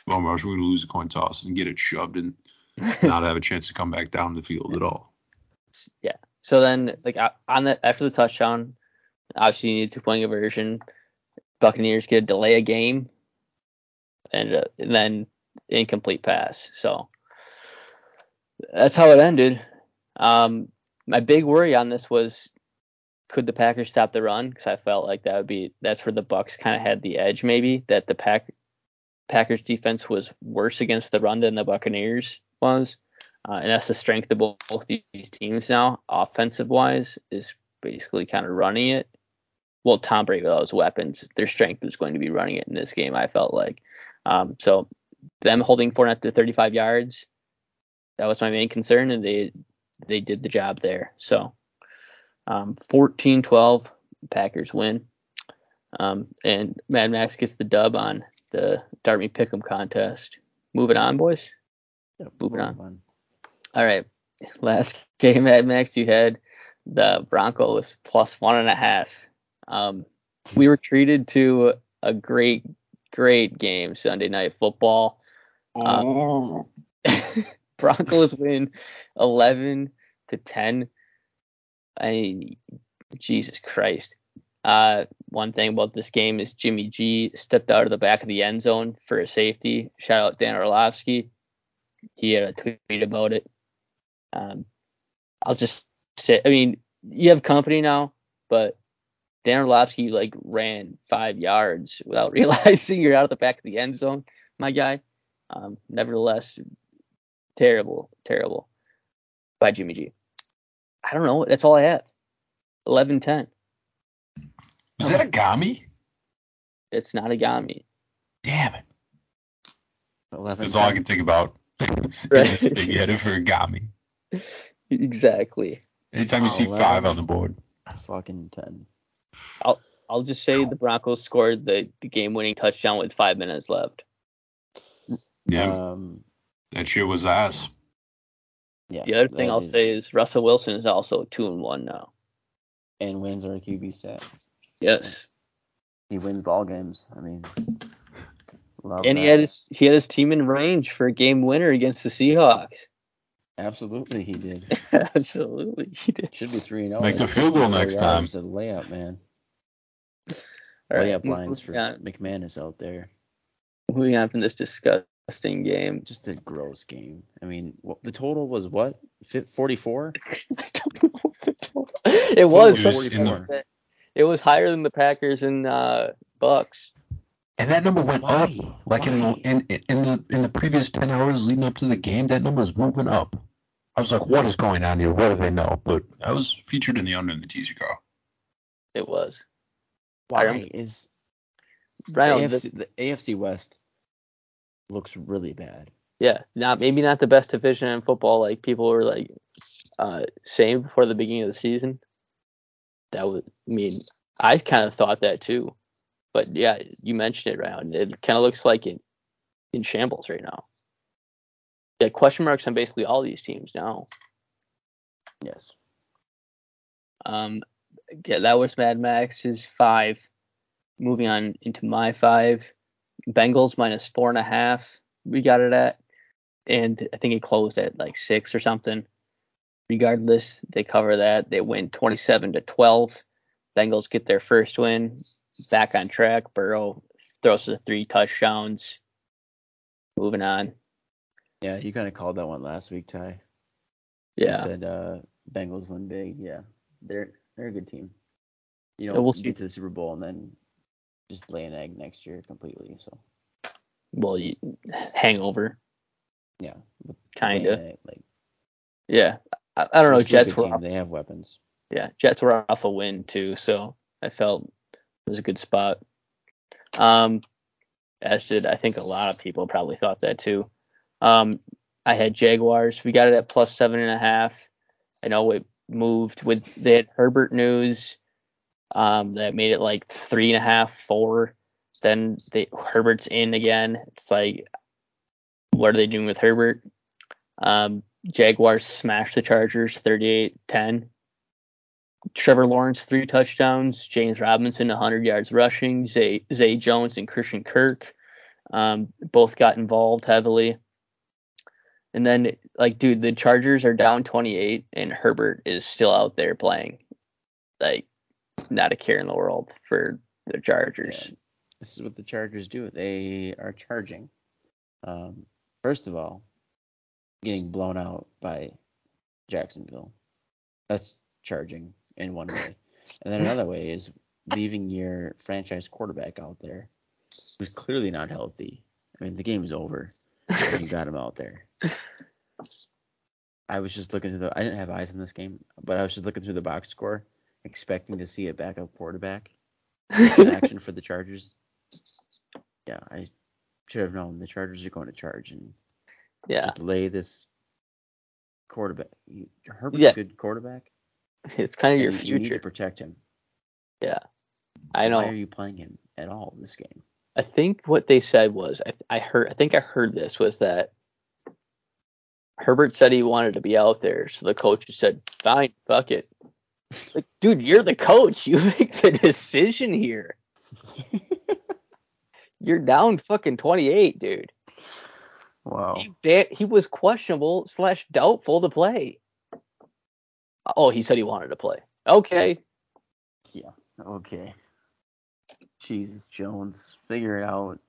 S2: bum rush. We're gonna lose a coin toss and get it shoved and not have a chance to come back down the field at all.
S1: Yeah. So then, like on the after the touchdown, obviously you need two point conversion. Buccaneers get a delay a game, and, uh, and then incomplete pass. So that's how it ended. Um, my big worry on this was could the Packers stop the run? Because I felt like that would be that's where the Bucks kind of had the edge, maybe that the Pack Packers defense was worse against the run than the Buccaneers was. Uh, and that's the strength of both, these teams now, offensive wise, is basically kind of running it. Well, Tom Brady with all his weapons, their strength is going to be running it in this game. I felt like, um, so them holding Fournette to 35 yards, that was my main concern, and they they did the job there. So, um, 14-12, Packers win, um, and Mad Max gets the dub on the Darby Pick'em contest. Moving on, boys.
S3: Yeah,
S1: Moving
S3: move
S1: on. All right. Last game Mad Max, you had the Broncos plus one and a half. Um, we were treated to a great, great game Sunday night football. Uh, Broncos win 11 to 10. I mean, Jesus Christ. Uh, one thing about this game is Jimmy G stepped out of the back of the end zone for a safety. Shout out Dan Orlovsky. He had a tweet about it. Um, I'll just say, I mean, you have company now, but Dan Orlovsky like ran five yards without realizing you're out of the back of the end zone, my guy. Um, nevertheless, terrible, terrible by Jimmy G. I don't know. That's all I have. 11-10.
S2: Was that a Gami?
S1: It's not a Gami.
S2: Damn it.
S3: 11.
S2: That's all I can think about.
S1: Right.
S2: Big headed for a Gami.
S1: Exactly.
S2: Anytime you see five
S3: wow.
S2: on the board.
S3: Fucking 10.
S1: I'll I'll just say the Broncos scored the, the game-winning touchdown with five minutes left.
S2: Yeah,
S3: Um,
S2: that shit was ass.
S3: yeah.
S1: The other thing I'll
S3: is-
S1: say is Russell Wilson is also two and one now.
S3: And wins our QB stat.
S1: Yes,
S3: He wins ball games. I mean, love
S1: and he had his he had his team in range for a game winner against the Seahawks.
S3: Absolutely, he did.
S1: Absolutely, he did.
S3: Should be 3 and 0.
S2: Make the field goal next time.
S3: A layup, man.
S1: All right,
S3: layup lines for
S1: moving on,
S3: McManus out there.
S1: moving on from this disgusting game.
S3: Just a gross game. I mean, the total was what? 44?
S1: I don't know what the total- It was.
S2: It was
S1: something
S2: in
S1: like that. It was higher than the Packers and uh, Bucs.
S2: And that number went up.
S3: Why?
S2: Like in,
S3: Why?
S2: in in the in the previous ten hours leading up to the game, that number was moving up. I was like, what is going on here? What do they know? But I was featured in the under in the teaser car.
S1: It was.
S3: Why is
S1: Right. the-
S3: AFC, the AFC West looks really bad?
S1: Yeah, not maybe not the best division in football, like people were like uh, saying before the beginning of the season. That was, I mean, I kind of thought that too, but yeah, you mentioned it, Ryan. It kind of looks like it in shambles right now. Yeah, question marks on basically all these teams now.
S3: Yes.
S1: Um, yeah, that was Mad Max's five. Moving on into my five, Bengals minus four and a half. We got it at, and I think it closed at like six or something. Regardless, they cover that. They win 27 to 12. Bengals get their first win. Back on track. Burrow throws the three touchdowns. Moving on.
S3: Yeah, you kind of called that one last week, Ty.
S1: Yeah.
S3: You said uh, Bengals win big. Yeah, they're they're a good team. You
S1: Yeah,
S3: know,
S1: we'll
S3: get
S1: see.
S3: to the Super Bowl and then just lay an egg next year completely. So
S1: Well, you, hangover,
S3: yeah, Kinda. Like
S1: Yeah. I, I don't know.
S3: it's a really
S1: Jets were
S3: team. They have weapons.
S1: yeah, Jets were off a win too, so I felt it was a good spot. Um, as did I think a lot of people probably thought that too. Um, I had Jaguars. We got it at plus seven and a half. I know it moved with had Herbert news. Um, that made it like three and a half, four. Then they Herbert's in again. It's like, what are they doing with Herbert? Um, Jaguars smashed the Chargers 38-10. Trevor Lawrence three touchdowns. James Robinson 100 yards rushing. Zay, Zay Jones and Christian Kirk um, both got involved heavily. And then, like, dude, the Chargers are down 28, and Herbert is still out there playing. Like, not a care in the world for the Chargers.
S3: Yeah. This is what the Chargers do. They are charging. Um, first of all, getting blown out by Jacksonville. That's charging in one way. And then another way is leaving your franchise quarterback out there who's clearly not healthy. I mean, the game is over. You got him out there. I was just looking through the. I didn't have eyes on this game, but I was just looking through the box score, expecting to see a backup quarterback in action for the Chargers. Yeah, I should have known the Chargers are going to charge and
S1: yeah,
S3: just lay this quarterback. Herbert's
S1: Yeah.
S3: a good quarterback.
S1: it's kind of your
S3: and you, you need to
S1: future.
S3: protect him.
S1: Yeah, I know.
S3: Why are you playing him at all in this game?
S1: I think what they said was I, I heard I think I heard this was that Herbert said he wanted to be out there, so the coach just said, "Fine, fuck it." Like, dude, you're the coach. You make the decision here. You're down fucking 28, dude.
S3: Wow.
S1: He, he was questionable slash doubtful to play. Oh, he said he wanted to play. Okay.
S3: Yeah. Okay. Jesus Jones, figure it out.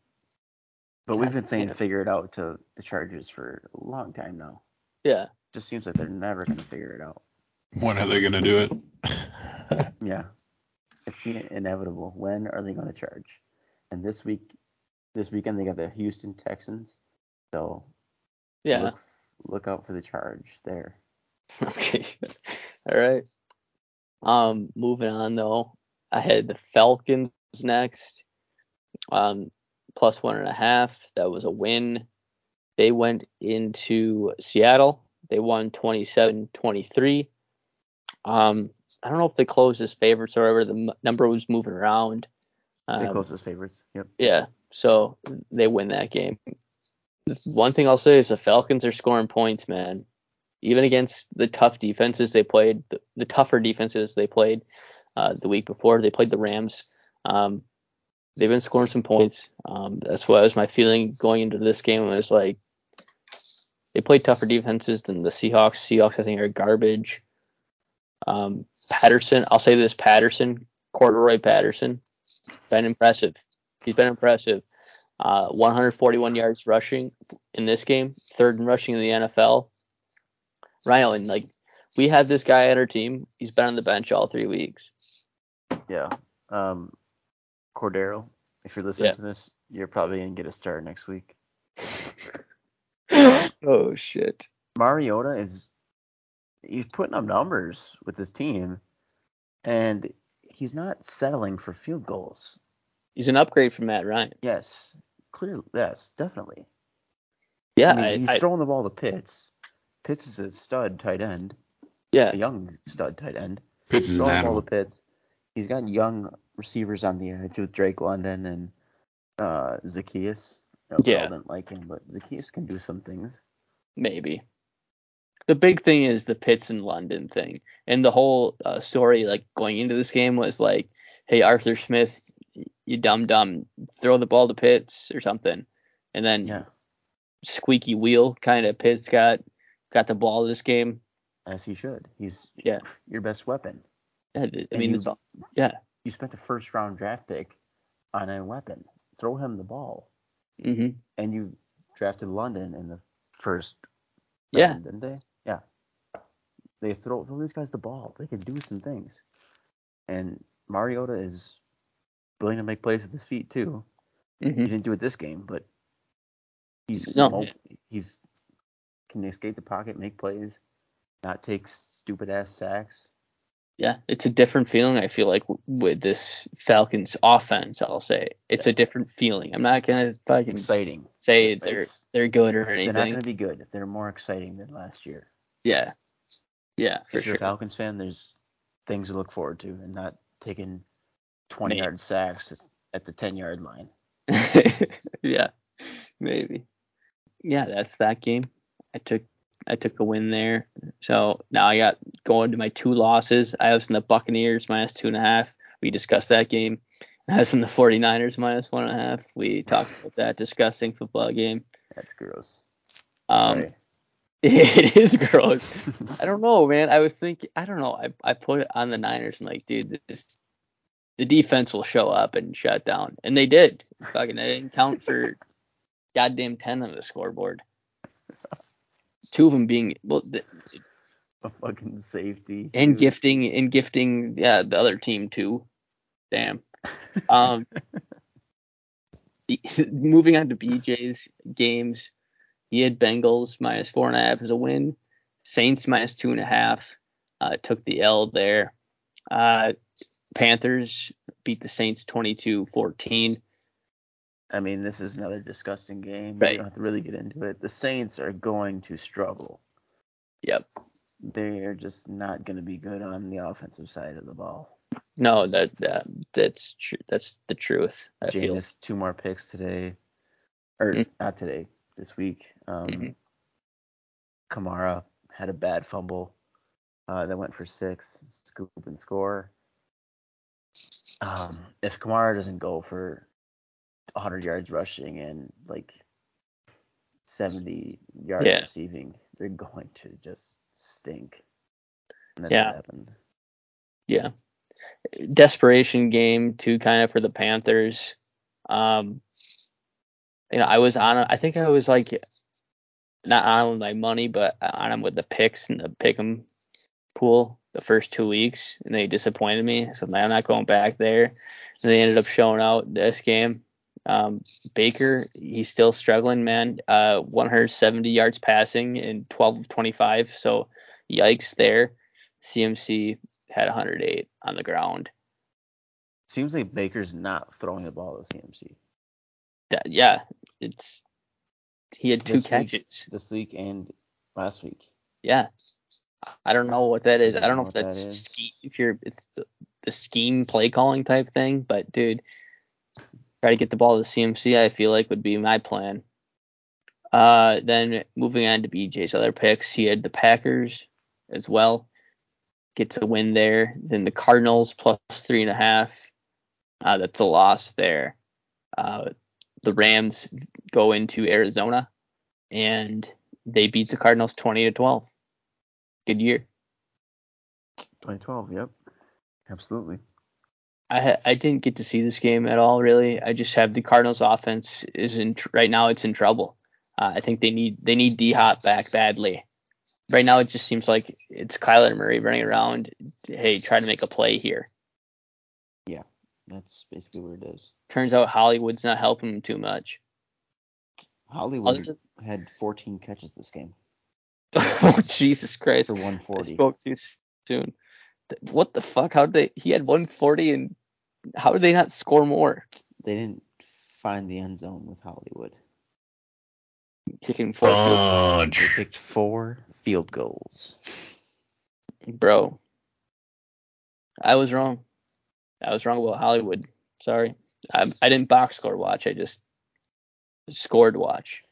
S3: But we've been saying
S1: Yeah.
S3: figure it out to the Chargers for a long time now.
S1: Yeah.
S3: Just seems like they're never gonna figure it out.
S2: When are they gonna do it?
S3: Yeah. It's the inevitable. When are they going to charge? And this week, this weekend they got the Houston Texans. So
S1: Yeah.
S3: look, look out for the charge there.
S1: Okay. All right. Um, moving on though, I had the Falcons next. Um, plus one and a half. That was a win. They went into Seattle. They won 27-23. Um, I don't know if they closed as favorites or whatever. The m- number was moving around.
S3: They closed as favorites. Yep.
S1: yeah, so they win that game. One thing I'll say is the Falcons are scoring points, man. Even against the tough defenses they played, the, the tougher defenses they played uh, the week before, they played the Rams. Um, they've been scoring some points. Um, that's what was my feeling going into this game. Was like they played tougher defenses than the Seahawks. Seahawks, I think, are garbage. Um, Patterson, I'll say this: Patterson, Cordarrelle Patterson, been impressive. He's been impressive. Uh, 141 yards rushing in this game, third in rushing in the NFL. Ryan, like we had this guy on our team. He's been on the bench all three weeks.
S3: Yeah. Um, Cordarrelle, if you're listening
S1: Yeah.
S3: to this, you're probably gonna get a start next week.
S1: oh shit.
S3: Mariota is he's putting up numbers with his team, and he's not settling for field goals.
S1: He's an upgrade from Matt Ryan.
S3: Yes, clearly, yes, definitely.
S1: Yeah,
S3: I mean,
S1: I,
S3: he's
S1: I-
S3: throwing the ball to Pitts. Pitts is a stud tight end,
S1: yeah,
S3: a young stud tight end.
S2: Pitts is an
S3: throwing the ball to Pitts. He's got young receivers on the edge with Drake London and uh, Zaccheaus. No,
S1: Yeah.
S3: Carl didn't like him, but Zaccheaus can do some things.
S1: maybe. The big thing is the Pitts and London thing, and the whole uh, story like going into this game was like, hey Arthur Smith, you dumb dumb, throw the ball to Pitts or something, and then
S3: Yeah,
S1: squeaky wheel kind of Pitts got got the ball this game.
S3: as he should. He's
S1: Yeah.
S3: your best weapon.
S1: I I mean,
S3: you-
S1: it's all, yeah.
S3: You spent a first round draft pick on a weapon. Throw him the ball.
S1: hmm
S3: And you drafted London in the first
S1: Yeah.
S3: round, didn't they? Yeah. They throw throw these guys the ball. They can do some things. And Mariota is willing to make plays with his feet too.
S1: hmm
S3: He didn't do it this game, but he's
S1: No.
S3: he's can escape the pocket, make plays, not take stupid ass sacks.
S1: Yeah, it's a different feeling. I feel like with this Falcons offense, I'll say it's a different feeling. I'm not gonna fucking
S3: Exciting.
S1: say they're
S3: It's-
S1: they're good or anything.
S3: They're not to be good. They're more exciting than last year.
S1: Yeah, yeah, for
S3: if you're
S1: sure.
S3: a Falcons fan, there's things to look forward to, and not taking 20
S1: Man.
S3: yard sacks at the 10 yard line.
S1: yeah, maybe. Yeah, that's that game. I took I took a win there. So now I got going to my two losses. I was in the Buccaneers minus two and a half. We discussed that game. I was in the 49ers minus one and a half. We talked about that disgusting football game.
S3: That's gross.
S1: Um,
S3: Sorry.
S1: it is gross. I don't know, man. I was thinking, I don't know. I, I put it on the Niners and like, dude, this the defense will show up and shut down, and they did. Fucking, they didn't count for goddamn ten on the scoreboard. Two of them being well, the,
S3: A fucking safety.
S1: and
S3: dude.
S1: gifting and gifting, yeah, the other team too. Damn. Um, moving on to BJ's games, he had Bengals minus four and a half as a win. Saints minus two and a half. Uh, took the L there. Uh, Panthers beat the Saints 22-14.
S3: I mean, this is another disgusting game.
S1: Right.
S3: You don't have to really get into it. The Saints are going to struggle.
S1: Yep.
S3: They are just not going to be good on the offensive side of the ball.
S1: No, that, that that's tr- that's the truth. I feel.
S3: Jameis, two more picks today. Or
S1: Mm.
S3: not today, this week. Um,
S1: Mhm.
S3: Kamara had a bad fumble uh, that went for six, scoop and score. Um, if Kamara doesn't go for 100 yards rushing and like 70 yards
S1: Yeah.
S3: receiving, they're going to just stink. And that's
S1: Yeah. yeah desperation game too kind of for the panthers um you know i was on i think i was like not on with my money but on them with the picks and the pick 'em pool the first two weeks, and they disappointed me. So I'm not going back there. And they ended up showing out this game. Um, Baker, he's still struggling, man. Uh, 170 yards passing in 12 of 25. So yikes there. CMC had 108 on the ground.
S3: Seems like Baker's not throwing the ball to CMC.
S1: That, yeah, it's he had two
S3: This week-
S1: catches.
S3: This week and last week.
S1: Yeah. I don't know what that is.
S3: I
S1: I don't know
S3: don't
S1: if
S3: know what
S1: that's
S3: that
S1: ske- if you're it's the, the scheme play calling type thing, but dude, try to get the ball to the CMC. I feel like would be my plan. Uh, then moving on to BJ's other picks, he had the Packers as well. Gets a win there. Then the Cardinals plus three and a half. Uh, that's a loss there. Uh, the Rams go into Arizona and they beat the Cardinals 20 to 12. Good year.
S3: 2012. Yep. Absolutely.
S1: I I didn't get to see this game at all really. I just have the Cardinals offense is in tr- right now it's in trouble. Uh, I think they need they need D Hop back badly. Right now it just seems like it's Kyler Murray running around. Hey, try to make a play here.
S3: Yeah, that's basically where it is.
S1: Turns out Hollywood's not helping him too much.
S3: Hollywood had 14 catches this game
S1: oh Jesus Christ!
S3: for 140.
S1: I spoke too soon. Th- What the fuck? How did they? He had 140 and how did they not score more?
S3: They didn't find the end zone with Hollywood.
S1: Kicking four field
S3: They
S2: Fudge.
S3: picked four field goals.
S1: bro. I was wrong. I was wrong about Hollywood. Sorry. I, I didn't box score watch. I just scored watch.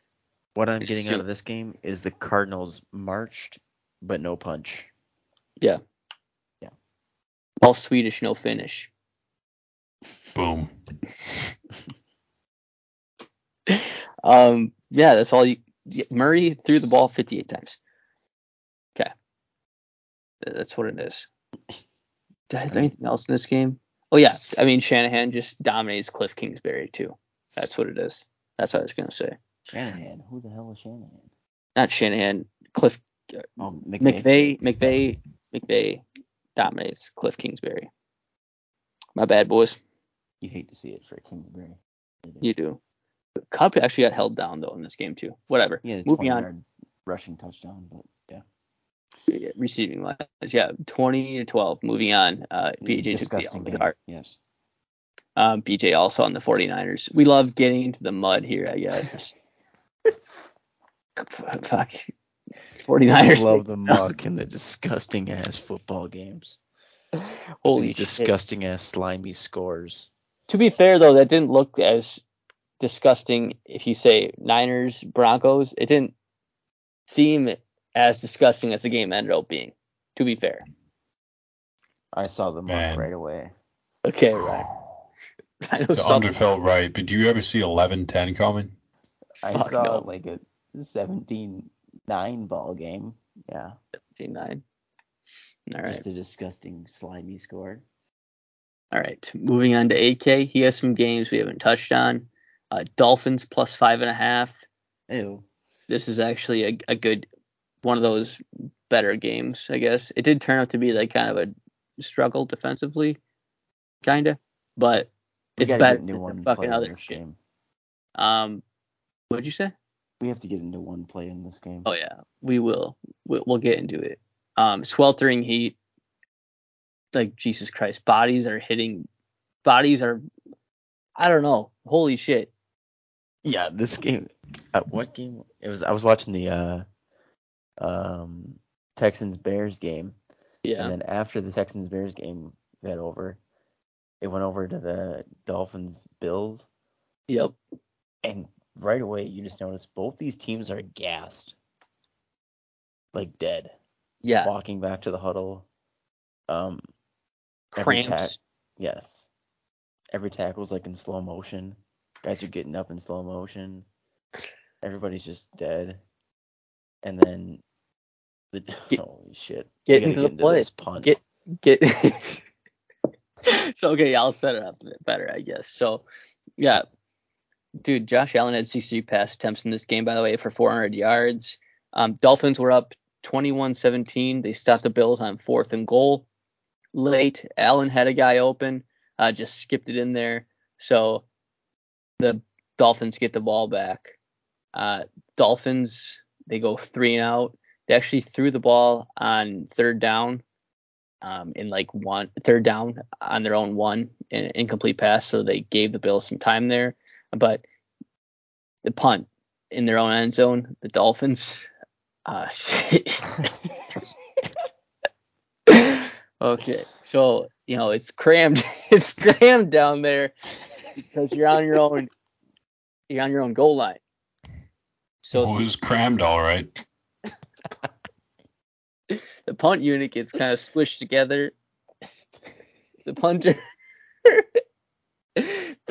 S3: What I'm getting out of this game is the Cardinals marched, but no punch.
S1: All Swedish, no Finnish.
S2: Boom.
S1: Um, yeah, that's all you. Murray threw the ball 58 times. Okay. That's what it is. Did I have anything else in this game? Oh yeah, I mean Shanahan just dominates Cliff Kingsbury too. That's what it is. That's what I was gonna say.
S3: Shanahan. Who the hell is Shanahan?
S1: Not Shanahan. Cliff
S3: Oh, McVay.
S1: McVay, McVay, McVay dominates Cliff Kingsbury. My bad, boys.
S3: You hate to see it for Kingsbury.
S1: You do. Kupp actually got held down though in this game too. Whatever.
S3: Yeah, the
S1: Moving on.
S3: rushing touchdown, but yeah.
S1: Yeah, Receiving wise, yeah, 20 to 12. Moving on. Uh, BJ took
S3: Disgusting
S1: in the
S3: game. Yes.
S1: Um, BJ also on the 49ers. We love getting into the mud here, I guess. Fuck. 49ers.
S3: I love the muck and the disgusting ass football games.
S1: Holy
S3: These
S1: shit.
S3: disgusting ass slimy scores.
S1: To be fair though, that didn't look as disgusting if you say Niners Broncos. It didn't seem as disgusting as the game ended up being. To be fair.
S3: I saw the muck
S2: Man.
S3: right away.
S1: Okay, right. I know
S2: The
S1: something.
S2: under felt right, but do you ever see 11-10 coming?
S3: I
S1: Fuck
S3: saw
S1: no.
S3: like a 17-9 ball game. Yeah.
S1: 17-9. All right.
S3: Just a disgusting slimy score.
S1: All right, moving on to AK. He has some games we haven't touched on. Uh, Dolphins plus five and a half.
S3: Ew.
S1: This is actually a, a good one of those better games, I guess. It did turn out to be like kind of a struggle defensively, kind of, but
S3: We
S1: it's better than
S3: one
S1: fucking other
S3: this
S1: shit.
S3: game.
S1: Um, what'd you say?
S3: We have to get into one play in this game.
S1: Oh yeah, we will. We'll, we'll get into it. Um, sweltering heat. Like Jesus Christ, bodies are hitting. Bodies are. I don't know. Holy shit.
S3: Yeah, this game. Uh, what game? It was. I was watching the uh, um, Texans Bears game,
S1: Yeah.
S3: and then after the Texans Bears game got over, it went over to the Dolphins Bills,
S1: Yep.
S3: and right away you just notice both these teams are gassed, like dead,
S1: Yeah.
S3: walking back to the huddle. Um, every
S1: Cramps.
S3: tack- yes, every tackle's like in slow motion. Guys are getting up in slow motion. Everybody's just dead. And then the
S1: Get-
S3: holy shit.
S1: get into the play.
S3: this punt.
S1: Get get. so okay, I'll set it up better, I guess. So, yeah, dude, Josh Allen had 63 pass attempts in this game, by the way, for 400 yards. Um, Dolphins were up 21-17. They stopped the Bills on fourth and goal late. Allen had a guy open, uh, just skipped it in there. So the Dolphins get the ball back. Uh, Dolphins they go three and out. They actually threw the ball on third down, um, in like one third down on their own one in incomplete pass. So they gave the Bills some time there, but the punt in their own end zone, the Dolphins. Uh, okay, so you know it's crammed, it's crammed down there because you're on your own, you're on your own goal line. So
S2: Well, it was crammed all right.
S1: the punt unit gets kind of squished together. The punter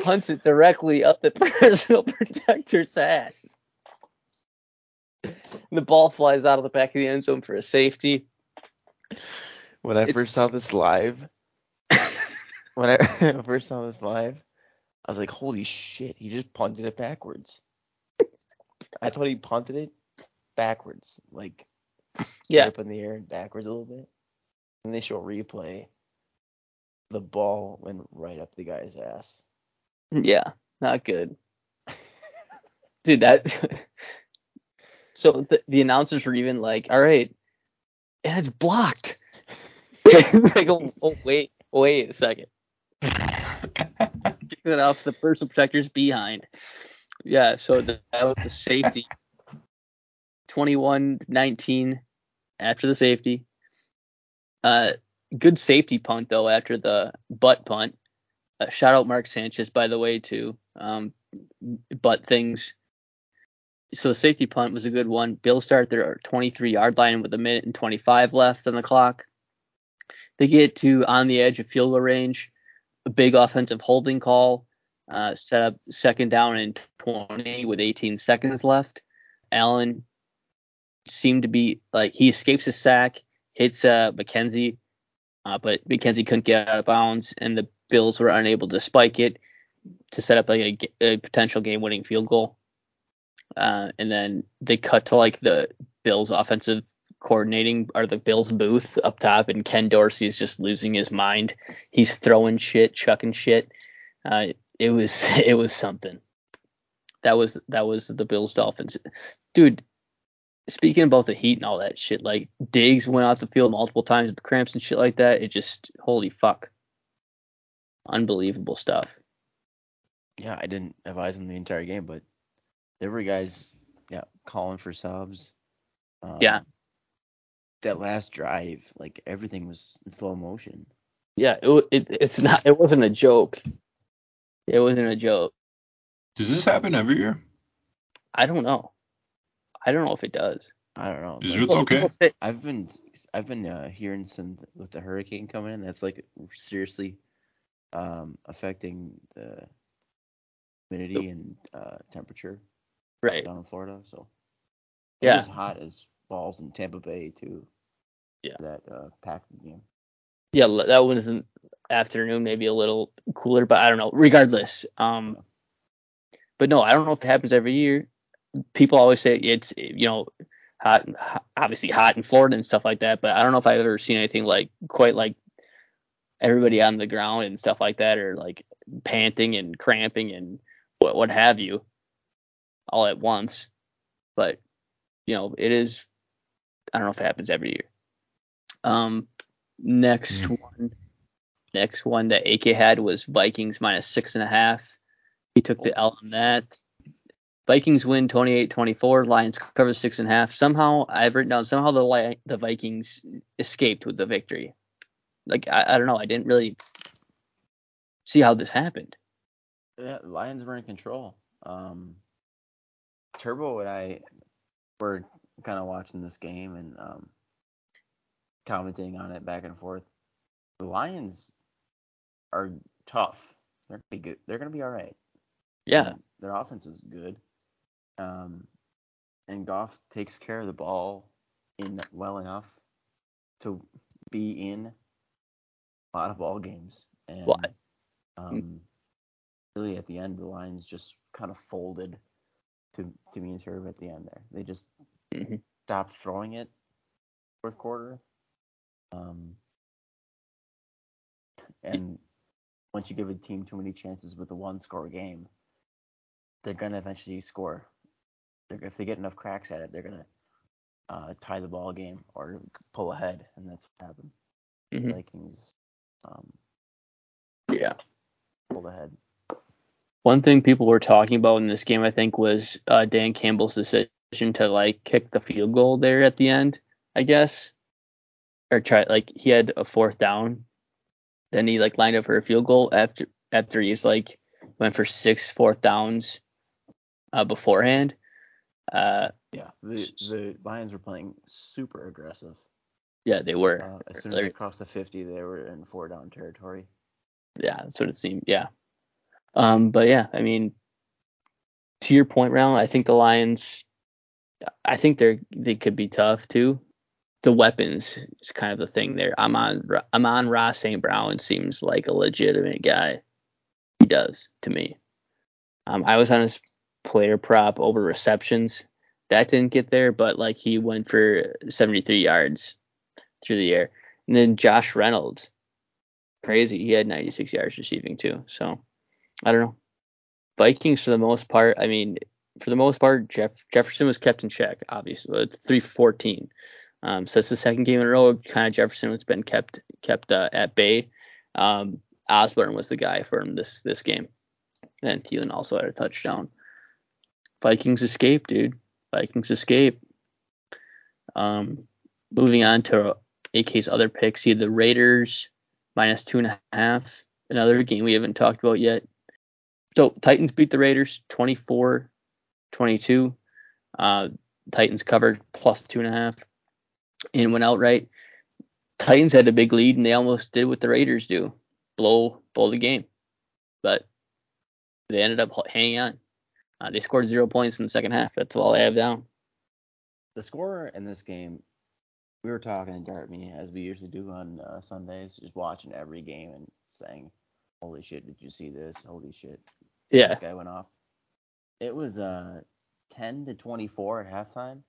S1: punts it directly up the personal protector's ass. The ball flies out of the back of the end zone for a safety.
S3: When I
S1: It's-
S3: first saw this live, when I first saw this live, I was like, holy shit, he just punted it backwards. I thought he punted it backwards, like
S1: Yeah.
S3: up in the air and backwards a little bit. And they show replay. The ball went right up the guy's ass.
S1: Yeah, not good. Dude, that. so the, the announcers were even like, all right, and it's blocked. like, oh, oh, wait, wait a second. Kick it off the personal protector's behind. Yeah, so the, that was the safety. 21-19 after the safety. Uh, good safety punt though after the butt punt. Uh, shout out Mark Sanchez by the way too. Um, butt things. So the safety punt was a good one. Bill start their 23 yard line with a minute and 25 left on the clock. They get to on the edge of field goal range. A big offensive holding call. Uh, set up second down and 20 with 18 seconds left. Allen seemed to be like he escapes a sack, hits uh, McKenzie, uh, but McKenzie couldn't get out of bounds, and the Bills were unable to spike it to set up a, a potential game-winning field goal. Uh, and then they cut to like the Bills' offensive coordinating or the Bills booth up top, and Ken Dorsey is just losing his mind. He's throwing shit, chucking shit. Uh, it was it was something. That was that was the Bills Dolphins, dude. Speaking about the heat and all that shit, like Diggs went off the field multiple times with cramps and shit like that. It just holy fuck, unbelievable stuff.
S3: Yeah, I didn't have eyes on the entire game, but there were guys, yeah, calling for subs. Um,
S1: Yeah.
S3: That last drive, like everything was in slow motion.
S1: Yeah, it, it it's not it wasn't a joke. It wasn't a joke.
S2: Does this happen every year?
S1: I don't know. I don't know if it does.
S3: I don't know.
S2: Is it okay?
S1: say-
S3: I've been I've been uh, hearing some with the hurricane coming in that's like seriously um, affecting the humidity and uh, temperature
S1: right.
S3: down in Florida. So it
S1: Yeah.
S3: was hot as balls in Tampa Bay too.
S1: Yeah.
S3: That uh, packed game.
S1: Yeah, that was an afternoon, maybe a little cooler, but I don't know. Regardless, um, but no, I don't know if it happens every year. People always say it's you know hot- obviously hot in Florida and stuff like that, but I don't know if I've ever seen anything like quite like everybody on the ground and stuff like that, are like panting and cramping and what what have you, all at once. But you know, it is. I don't know if it happens every year. Um, next
S2: Hmm.
S1: one, next one that AK had was Vikings minus six and a half. He took the L on that. Vikings win 28-24. Lions cover six and a half. Somehow I've written down somehow the the Vikings escaped with the victory. Like I, I don't know. I didn't really see how this happened.
S3: Yeah, Lions were in control. Um, Turbo and I were kind of watching this game and um, commenting on it back and forth. The Lions are tough. They're gonna be good. They're gonna be all right.
S1: Yeah,
S3: Um, their offense is good. Um, and Goff takes care of the ball in well enough to be in a lot of ball games. And
S1: Well,
S3: um, really at the end, the Lions just kind of folded to to me and Turb at the end there. They just
S1: Mhm.
S3: stopped throwing it fourth quarter. Um, and once you give a team too many chances with a one score game, they're gonna eventually score. They're, if they get enough cracks at it, they're gonna uh, tie the ball game or pull ahead, and that's what happened.
S1: Mhm.
S3: Vikings um,
S1: Yeah.
S3: pulled ahead.
S1: One thing people were talking about in this game, I think, was uh, Dan Campbell's decision to like kick the field goal there at the end. I guess, or try like he had a fourth down, then he like lined up for a field goal after after he's like went for six fourth downs uh, beforehand. Uh,
S3: Yeah, the the Lions were playing super aggressive.
S1: Yeah, they were.
S3: Uh, as soon as they crossed the 50, they were in four down territory.
S1: yeah, that's what it seemed. Yeah. Um, but yeah, I mean, to your point, Ralph, I think the Lions, I think they're they could be tough too. The weapons is kind of the thing there. I'm on I'm on Ross St. Brown seems like a legitimate guy. He does to me. Um, I was on his player prop over receptions. That didn't get there, but like he went for 73 yards through the air. And then Josh Reynolds, crazy. He had 96 yards receiving too. So I don't know. Vikings for the most part. I mean, for the most part, Jeff Jefferson was kept in check. Obviously, it's 314. Um, so it's the second game in a row. Kind of Jefferson has been kept kept uh, at bay. Um, Osborn was the guy for him this this game, and Thielen also had a touchdown. Vikings escape, dude. Vikings escape. Um, moving on to AK's other picks, he had the Raiders minus two and a half. Another game we haven't talked about yet. So Titans beat the Raiders 24 22. Uh, Titans covered plus two and a half and went outright. Titans had a big lead and they almost did what the Raiders do blow, blow the game. But they ended up hanging on. Uh, they scored zero points in the second half. That's all I have down.
S3: The scorer in this game, we were talking in Dart Me as we usually do on uh, Sundays, just watching every game and saying, "Holy shit, did you see this? Holy shit,
S1: Yeah.
S3: this guy went off." It was uh 10 to 24 at halftime,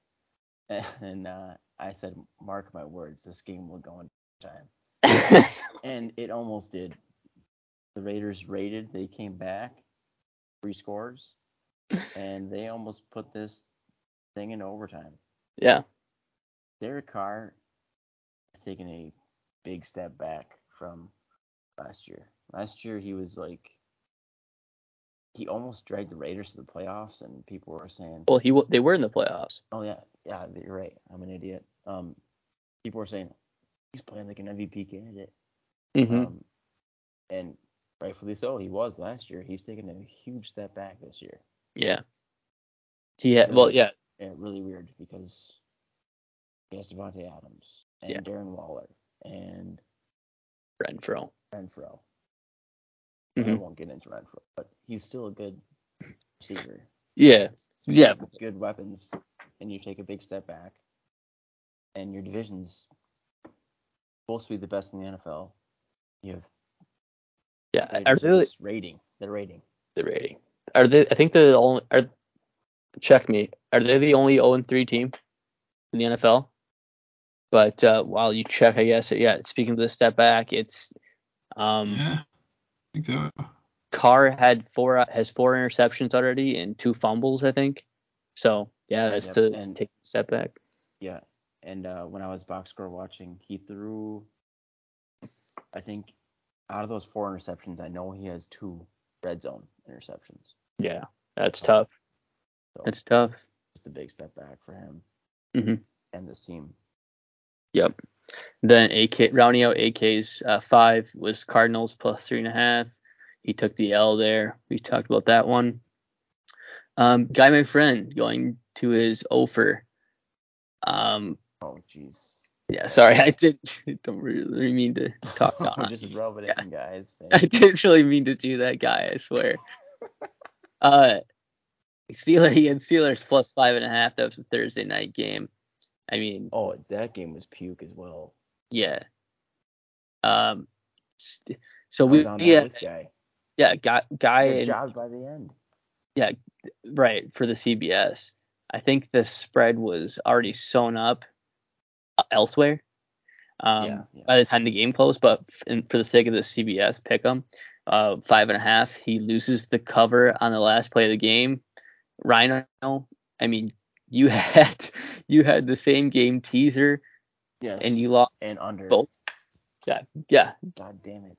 S3: and uh, I said, "Mark my words, this game will go in time," and it almost did. The Raiders raided, they came back, three scores, and they almost put this thing in overtime.
S1: yeah.
S3: Derek Carr has taken a big step back from last year. Last year he was like he almost dragged the Raiders to the playoffs, and people were saying,
S1: Well, he w- they were in the playoffs.
S3: "Oh yeah, yeah, you're right. I'm an idiot." Um, people were saying he's playing like an MVP candidate,
S1: hmm
S3: um, and rightfully so. He was last year. He's taken a huge step back this year.
S1: yeah. He had, well, yeah.
S3: Yeah, really weird because he has Davante Adams and
S1: Yeah.
S3: Darren Waller and
S1: Renfrow.
S3: Renfrow. I
S1: Mhm.
S3: won't get into Renfrow, but he's still a good receiver.
S1: Yeah. Yeah.
S3: Good weapons, and you take a big step back, and your division's supposed to be the best in the NFL. You have
S1: Yeah. They
S3: with rating. The rating.
S1: the rating? Are they? I think they're the only. Are check me. Are they the only 0 3 team in the NFL? But uh, while you check, I guess yeah. Speaking of the step back, it's um,
S2: yeah. I think so.
S1: Carr had four has four interceptions already and two fumbles, I think. So yeah, that's
S3: Yep,
S1: to
S3: and-
S1: take a step back.
S3: Yeah. And uh, when I was box score watching, he threw, I think, out of those four interceptions, I know he has two red zone interceptions.
S1: Yeah, that's tough.
S3: So
S1: That's tough.
S3: just a big step back for him
S1: Mhm.
S3: and this team.
S1: Yep. Then AK rounding out AK's uh, five was Cardinals plus three and a half. He took the L there. We talked about that one. Um, guy, my friend, going to his offer. Um,
S3: Oh, jeez.
S1: yeah, sorry, I did don't really mean to talk
S3: I'm
S1: on.
S3: just rubbing
S1: Yeah.
S3: it in guys'
S1: I didn't really mean to do that, guy. I swear. uh, Steeler, he had Steelers plus five and a half. That was the Thursday night game. I mean,
S3: Oh, that game was puke as well.
S1: yeah. Um, st- so we yeah
S3: with guy.
S1: yeah guy guy
S3: jobbed by the end.
S1: Yeah, right for the CBS. I think the spread was already sewn up. elsewhere. Um,
S3: Yeah, yeah.
S1: by the time the game closed, but f- for the sake of the CBS pick pick 'em, uh, five and a half, he loses the cover on the last play of the game. Rhino, I mean, you had you had the same game teaser
S3: Yes.
S1: and you lost
S3: and under.
S1: both. Yeah, yeah,
S3: God damn it.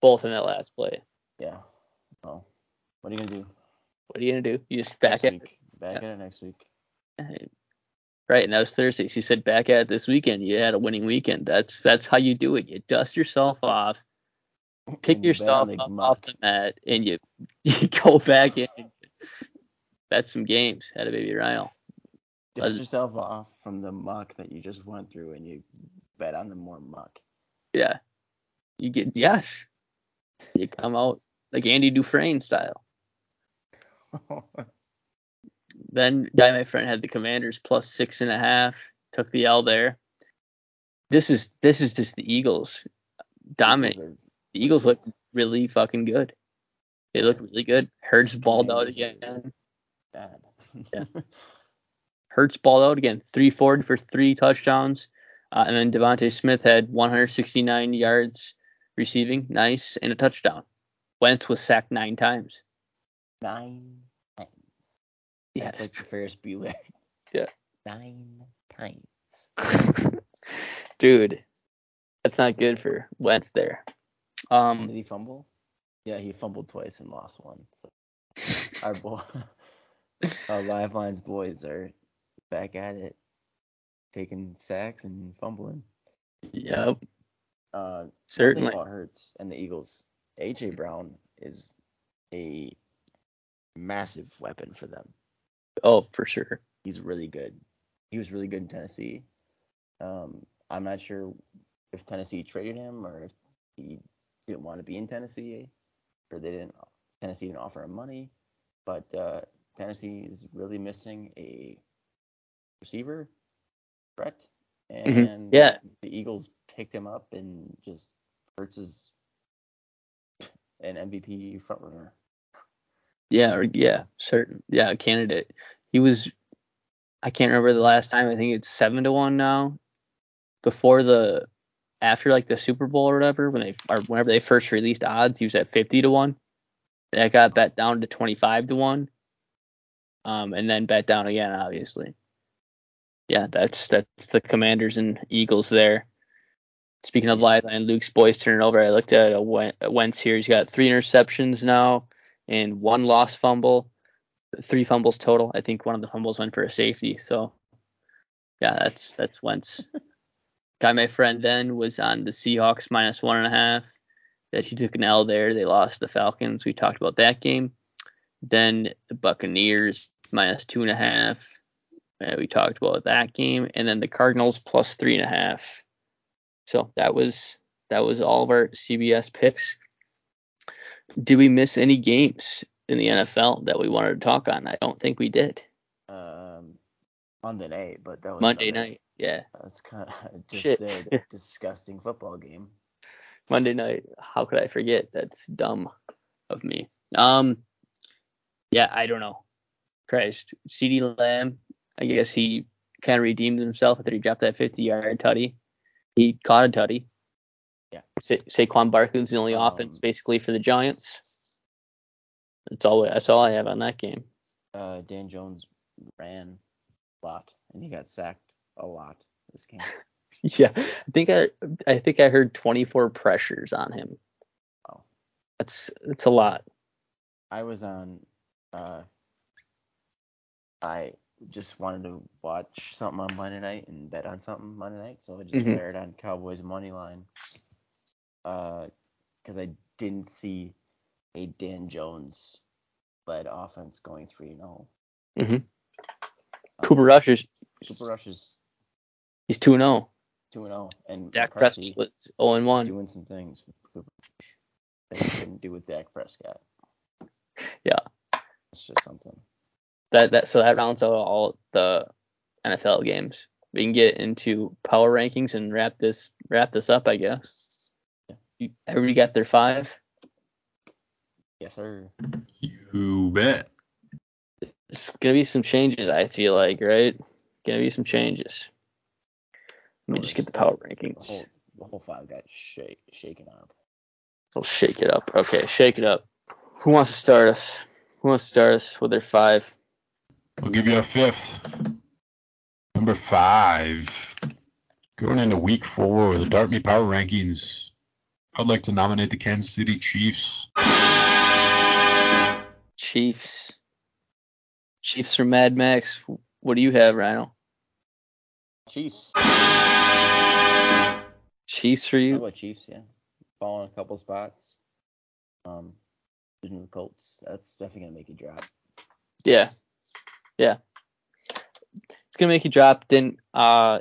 S1: both in that last play.
S3: Yeah. Well, what are you gonna do?
S1: What are you gonna do? You just back
S3: next
S1: at
S3: week. Back at it next week.
S1: right, and that was Thursday. She said back at it this weekend. You had a winning weekend. That's that's how you do it. You dust yourself off, pick
S3: And you bet
S1: yourself up off the mat, and you you go back in and bet some games. Had a baby Rhino.
S3: Dust yourself off from the muck that you just went through, and you bet on the more muck.
S1: Yeah, you get yes. You come out like Andy Dufresne style. Then guy my friend had the Commanders plus six and a half. Took the L there. This is this is just the Eagles dominant.
S3: Eagles
S1: The Eagles look really fucking good. They look really good. Hurts balled out
S3: are
S1: again.
S3: Bad.
S1: Yeah. Hurts balled out again. 340 for three touchdowns. Uh, and then DeVonta Smith had 169 yards receiving, nice, and a touchdown. Wentz was sacked nine times.
S3: Nine times.
S1: Yes.
S3: That's like Ferris Bueller.
S1: Yeah.
S3: Nine times.
S1: Dude, that's not good for Wentz there. Um,
S3: Did he fumble? Yeah, he fumbled twice and lost one. So our boy, our Lifelines boys are back at it, taking sacks and fumbling.
S1: yep,
S3: Uh,
S1: certainly.
S3: One thing about Hurts and the Eagles, AJ Brown is a massive weapon for them.
S1: Oh, for sure.
S3: He's really good. He was really good in Tennessee. Um, I'm not sure if Tennessee traded him or if he didn't want to be in Tennessee or they didn't. Tennessee didn't offer him money, but uh, Tennessee is really missing a receiver, threat, and
S1: Mhm. Yeah.
S3: the Eagles picked him up and just Hurts is an MVP frontrunner.
S1: Yeah, or, yeah, certain. Yeah, candidate. He was. I can't remember the last time. I think it's seven to one now. Before the, after like the Super Bowl or whatever, when they or whenever they first released odds, he was at fifty to one. That got bet down to twenty five to one. Um, and then bet down again, obviously. Yeah, that's that's the Commanders and Eagles there. Speaking of live and Luke's boys turning over, I looked at a Wentz here. He's got three interceptions now and one lost fumble, three fumbles total. I think one of the fumbles went for a safety. So yeah, that's that's Wentz. Guy, my friend then was on the Seahawks minus one and a half. That he took an L there. They lost the Falcons. We talked about that game. Then the Buccaneers minus two and a half. Uh, we talked about that game, and then the Cardinals plus three and a half. So that was that was all of our CBS picks. Did we miss any games in the NFL that we wanted to talk on? I don't think we did.
S3: Um, Monday night, but that was
S1: Monday
S3: another-
S1: night, yeah,
S3: That's kind of just
S1: Shit.
S3: a disgusting football game.
S1: Monday night. How could I forget? That's dumb of me. Um, yeah, I don't know. Christ, CeeDee Lamb. I guess he kind of redeemed himself after he dropped that 50-yard tutty. He caught a tutty.
S3: Yeah.
S1: Sa- Saquon Barkley was the only
S3: Um,
S1: offense basically for the Giants. That's all. That's all I have on that game.
S3: Uh, Dan Jones ran a lot, and he got sacked a lot this game.
S1: Yeah, I think I I think I heard 24 pressures on him.
S3: Wow.
S1: That's that's a lot.
S3: I was on. Uh, I just wanted to watch something on Monday night and bet on something Monday night, so I just
S1: Mhm.
S3: fired on Cowboys money line. Uh, because I didn't see a Dan Jones led offense going three oh. 0
S1: hmm Cooper Rush is
S3: Super Rush is
S1: he's 2 and 0.
S3: two and zero, and
S1: Dak Prescott was 0
S3: is
S1: 1.
S3: doing some things with Cooper Rush that he couldn't do with Dak Prescott.
S1: Yeah.
S3: It's just something.
S1: That that so that rounds out all the NFL games. We can get into power rankings and wrap this wrap this up, I guess.
S3: Yeah.
S1: You, everybody got their five.
S3: Yes, sir.
S2: You bet.
S1: It's gonna be some changes, I feel like, right? Gonna be some changes. Let me just get the power
S3: The
S1: rankings.
S3: whole, the whole five got shake, shaken up.
S1: We'll shake it up. Okay, shake it up. Who wants to start us? Who wants to start us with their five?
S2: We'll give you a fifth. Number five. Going into week four, the Dart Me Power Rankings. I'd like to nominate the Kansas City Chiefs.
S1: Chiefs. Chiefs from Mad Max. What do you have, Rhino?
S3: Chiefs.
S1: Chiefs for
S3: How
S1: you?
S3: about Chiefs? Yeah, falling a couple spots. Um, losing the Colts. That's definitely gonna make you drop.
S1: Yeah. Yeah. It's gonna make you drop. Didn't uh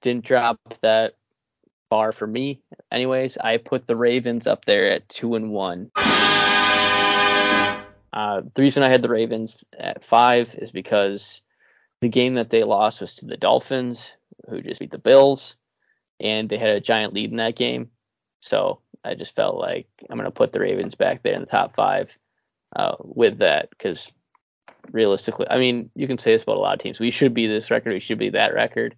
S1: didn't drop that far for me. Anyways, I put the Ravens up there at two and one. Uh, the reason I had the Ravens at five is because the game that they lost was to the Dolphins, who just beat the Bills, and they had a giant lead in that game. So I just felt like I'm gonna put the Ravens back there in the top five uh, with that because realistically, I mean, you can say this about a lot of teams. We should be this record. We should be that record.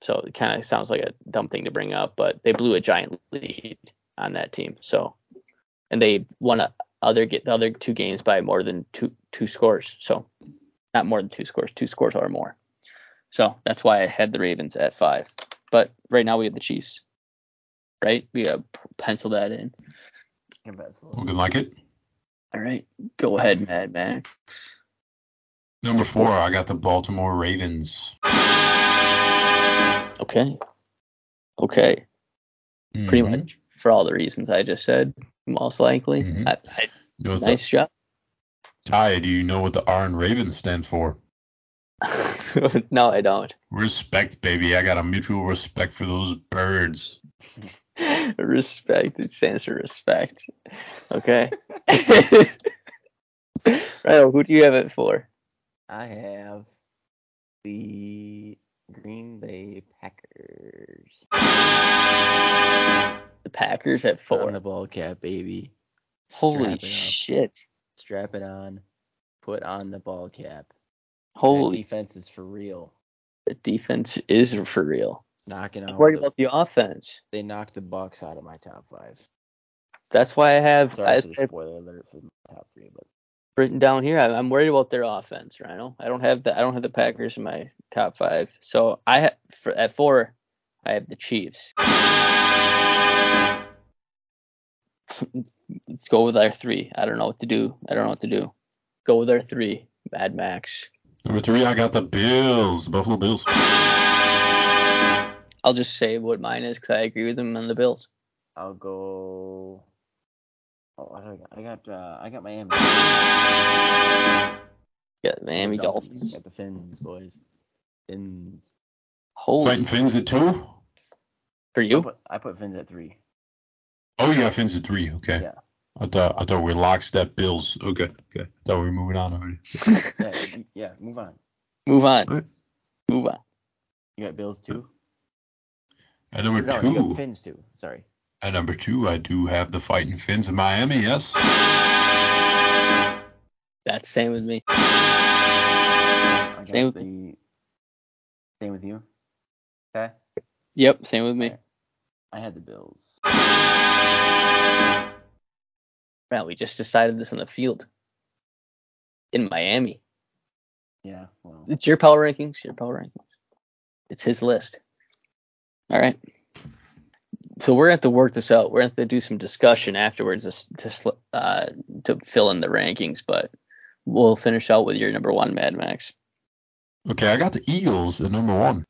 S1: So it kind of sounds like a dumb thing to bring up, but they blew a giant lead on that team. So, and they won a, other get the other two games by more than two two scores. So, not more than two scores, two scores or more. So that's why I had the Ravens at five. But right now we have the Chiefs. Right? We have pencil that in.
S3: Can.
S2: Looking like it.
S1: All right. Go ahead, Mad Max.
S2: Number four, I got the Baltimore Ravens.
S1: Okay. Okay. Pretty
S2: Mhm.
S1: much for all the reasons I just said, most likely.
S2: Mhm.
S1: I, I,
S2: You know what the-
S1: nice job.
S2: Ty, do you know what the R in Ravens stands for?
S1: no, I don't.
S2: Respect, baby. I got a mutual respect for those birds.
S1: respect. It stands for respect. Okay. right. Who do you have it for?
S3: I have the Green Bay Packers.
S1: The Packers at four.
S3: on the ball cap, baby.
S1: Holy
S3: Strap
S1: shit.
S3: Strap it on. Put on the ball cap. That
S1: Holy.
S3: defense is for real.
S1: The defense is for real.
S3: Knocking out.
S1: worried
S3: The,
S1: about the offense.
S3: they knocked the Bucs out of my top five.
S1: That's why I have
S3: Sorry
S1: I
S3: for the spoiler alert for my top three, but
S1: written down here. I- I'm worried about their offense, Rhino. I don't have the I don't have the Packers in my top five. So I ha- for, at four, I have the Chiefs. Let's go with our three. I don't know what to do. I don't know what to do. Go with our three. Mad Max.
S2: Number three, I got the Bills, Buffalo Bills.
S1: I'll just say what mine is because I agree with them on the Bills.
S3: I'll go. Oh, what do I got? I got uh, I got Miami.
S1: Yeah, Miami
S3: Dolphins.
S1: Dolphins.
S3: Got the Fins, boys. Fins.
S1: Holy
S2: Fighting Fins at two?
S1: for
S3: I
S1: you.
S3: put, I put Fins at three.
S2: Oh, you got Fins at three. Okay.
S3: Yeah.
S2: I thought I thought we were lockstep Bills. Okay. Okay. I thought we were moving on already.
S3: Yeah, yeah. Move on.
S1: Move on.
S2: Right.
S1: Move on.
S3: You got Bills too.
S2: At number
S3: No, you got
S2: two,
S3: Fins too. Sorry.
S2: At number two, I do have the Fighting Fins of Miami. Yes.
S1: That's same with me. Same with
S3: the. Same with you. Okay.
S1: Yep, same with me.
S3: Alright. I had the Bills.
S1: Man, we just decided this on the field in Miami.
S3: Yeah. Well.
S1: It's your power rankings. Your power rankings. It's his list. All right. So we're gonna have to work this out. We're gonna have to do some discussion afterwards to to, uh, to fill in the rankings, but we'll finish out with your number one, Mad Max.
S2: Okay, I got the Eagles at number one.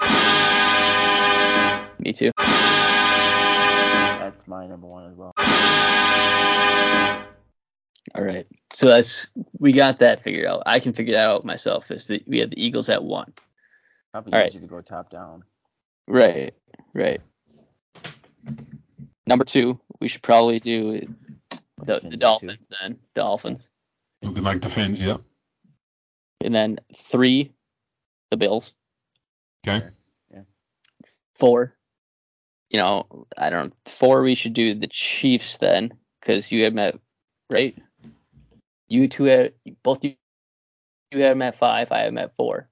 S1: Me too.
S3: That's my number one as well.
S1: All right. So that's we got that figured out. I can figure that out myself. Is that we have the Eagles at one.
S3: Probably
S1: All right.
S3: easier to go top down.
S1: Right. Right. Number two, we should probably do the, the
S3: at
S1: Dolphins then. Dolphins.
S2: Looking like the Fins. Yep.
S1: And then three, the Bills.
S2: Okay. Yeah.
S1: Four. You know, I don't. know, Four, we should do the Chiefs then, because you had met, right? You two had both you. You had them at five. I had them at four.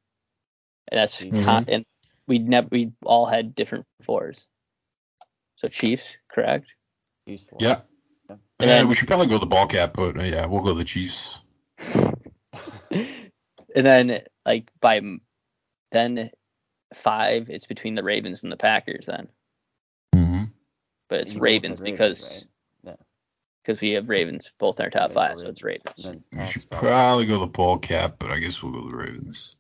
S1: And that's
S3: Mhm.
S1: con- and we never we all had different fours. So Chiefs, correct?
S3: Chiefs four.
S2: Yeah.
S1: And
S2: Yeah, we should probably go the ball cap, but uh, yeah, we'll go the Chiefs.
S1: and then like by then five, it's between the Ravens and the Packers then.
S2: Mm-hmm.
S1: But it's
S3: You both
S1: Ravens
S3: had
S1: because
S3: right?
S1: because we have Ravens both in our top
S3: Yeah,
S1: five,
S3: go
S1: so it's
S3: Ravens.
S1: Ravens.
S2: We should
S3: probably.
S2: probably go the ball cap, but I guess we'll go the Ravens.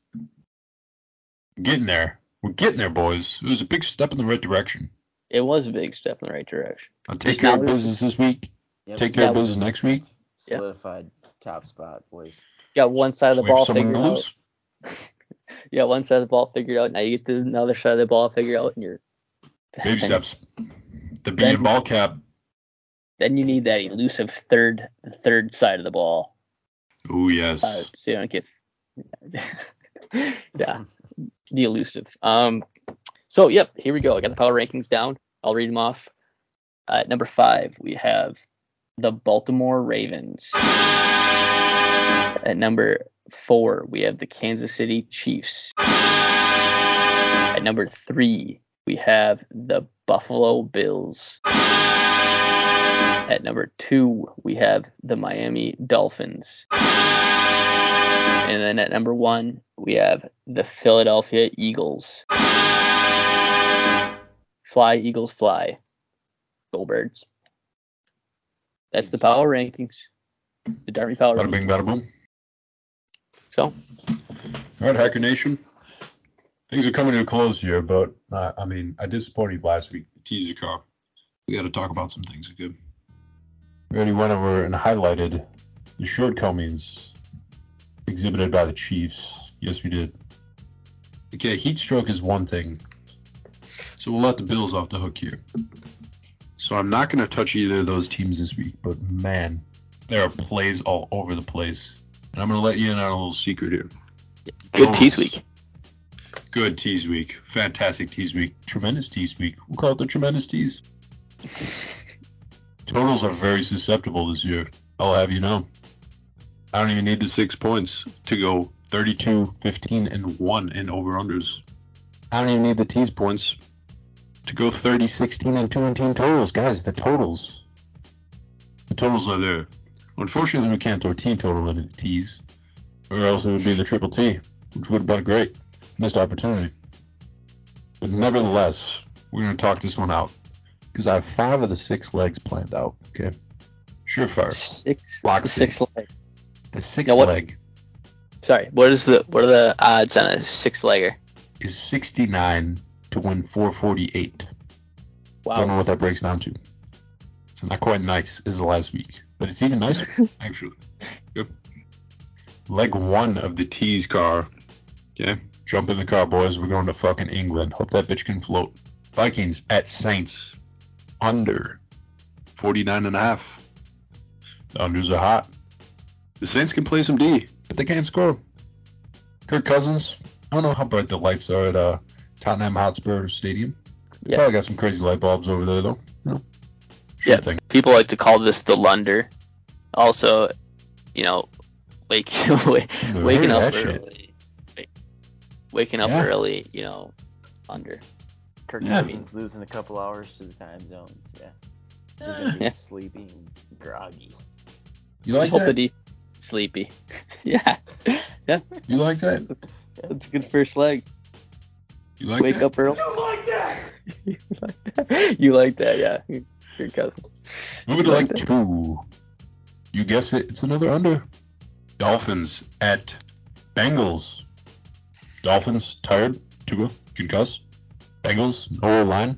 S2: Getting there. We're getting there, boys. It was a big step in the right direction.
S1: It was a big step in the right direction.
S2: I'll take
S1: Just
S2: care of business this week.
S3: Yep,
S2: Take care of
S1: Yeah.
S2: business next week.
S1: Yeah.
S3: Solidified top spot, boys.
S1: You got one side of the
S2: Sweep
S1: ball
S2: someone
S1: figured out.
S2: loose.
S1: You got one side of the ball figured out. Now you get to another side of the ball figured out, and you're
S2: Baby steps. The B ball cap.
S1: Then you need that elusive third third side of the ball,
S2: Oh yes.
S1: uh, so you don't get. yeah, the elusive. Um, so yep, here we go. I got the power rankings down. I'll read them off. Uh, at number five, we have the Baltimore Ravens. At number four, we have the Kansas City Chiefs. At number three, we have the Buffalo Bills. At number two, we have the Miami Dolphins. And then at number one, we have the Philadelphia Eagles. Fly, Eagles, fly. Go Birds. That's the power rankings. The Darby Power
S2: Bada bing,
S1: rankings.
S2: bada boom.
S1: So,
S2: All right, Hacker Nation. Things are coming to a close here, but uh, I mean, I disappointed last week. The teaser car. We got to talk about some things again. We already went over and highlighted the shortcomings exhibited by the Chiefs. Yes, we did. Okay, heat stroke is one thing, so we'll let the Bills off the hook here. So I'm not going to touch either of those teams this week, but man, there are plays all over the place. And I'm going to let you in on a little secret here.
S1: good tease week.
S2: Good tease week. Fantastic tease week. Tremendous tease week. We'll call it the tremendous tease. Totals are very susceptible this year. I'll have you know. I don't even need the six points to go 32, 15, and 1 in over unders. I don't even need the tease points to go 30, 16, and 2 in team totals. Guys, the totals. The totals are there. Unfortunately, we can't throw team total into the tees, or else it would be the triple T, which would have been great missed opportunity. But nevertheless, we're going to talk this one out because I have five of the six legs planned out. Okay. Surefire.
S1: Six, the six leg.
S2: The
S1: Now what-
S2: leg
S1: Sorry, what is the what are the odds on a six legger?
S2: is 69 to win 448. Don't know what that breaks down to. It's not quite nice as last week, but it's even nicer, actually. Yep. Leg one of the tease car. Okay. Jump in the car, boys. We're going to fucking England. Hope that bitch can float. Vikings at Saints. Under 49 and a half. The unders are hot. The Saints can play some D, but they can't score. Kirk Cousins. I don't know how bright the lights are at uh, Tottenham Hotspur Stadium.
S1: Yeah.
S2: Probably got some crazy light bulbs over there, though. You know, sure
S1: Yeah.
S2: thing.
S1: People like to call this the Lunder. Also, you know, wake, wake waking up early. wake- Waking up
S2: Yeah.
S1: early, you know, under.
S3: Kirk
S2: Yeah.
S3: means losing a couple hours to the time zones. Yeah. You're gonna be
S1: Yeah.
S3: sleepy and groggy.
S2: You like that?
S1: that sleepy. yeah. Yeah,
S2: You like that?
S1: that's a good first leg.
S2: You like
S1: Wake
S2: that?
S1: up early. You like that? you like that? You like that, yeah. Your cousin.
S2: Moving to
S1: You
S2: like
S1: like
S2: two. You guess it. It's another under. Dolphins at Bengals. Dolphins tired. Tua concussed. Bengals no line.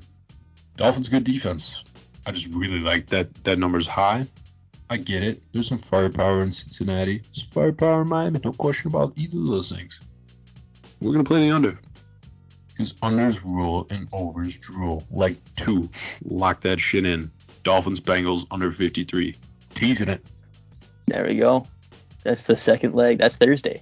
S2: Dolphins good defense. I just really like that. That number's high. I get it. There's some firepower in Cincinnati. Some firepower in Miami. No question about either of those things. We're gonna play the under. Because unders rule and overs drool. Like two. Lock that shit in. Dolphins Bengals under 53. Teasing it.
S1: There we go. That's the second leg. That's Thursday.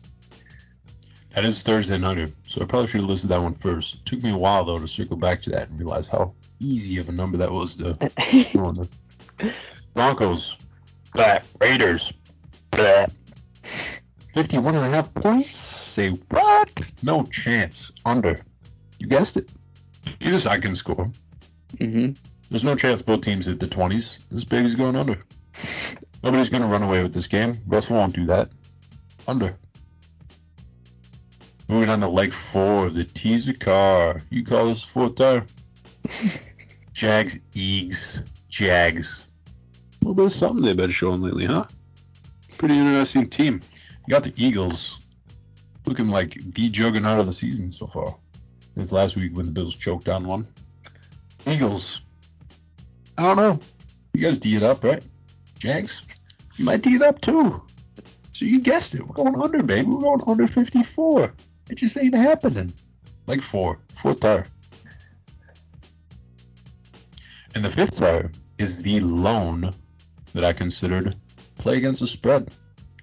S2: That is Thursday and under, so I probably should have listed that one first. It took me a while though to circle back to that and realize how easy of a number that was to go under. Broncos, blah. Raiders, blah. 51 and a half points? Say what? No chance. Under. You guessed it. Either side can score.
S1: Mm-hmm.
S2: There's no chance both teams hit the 20s. This baby's going under. Nobody's going to run away with this game. Russell won't do that. Under. Moving on to leg four of the teaser car. You call this fourth tire? Jags, Eags, Jags. A little bit of something they've been showing lately, huh? Pretty interesting team. You got the Eagles looking like the juggernaut of the season so far. Since last week when the Bills choked on one. Eagles. I don't know. You guys D it up, right? Jags? You might D it up too. So you guessed it. We're going under, baby. We're going under 54. It just ain't happening. Like four. Fourth tire. And the fifth tire is the lone that I considered play against the spread.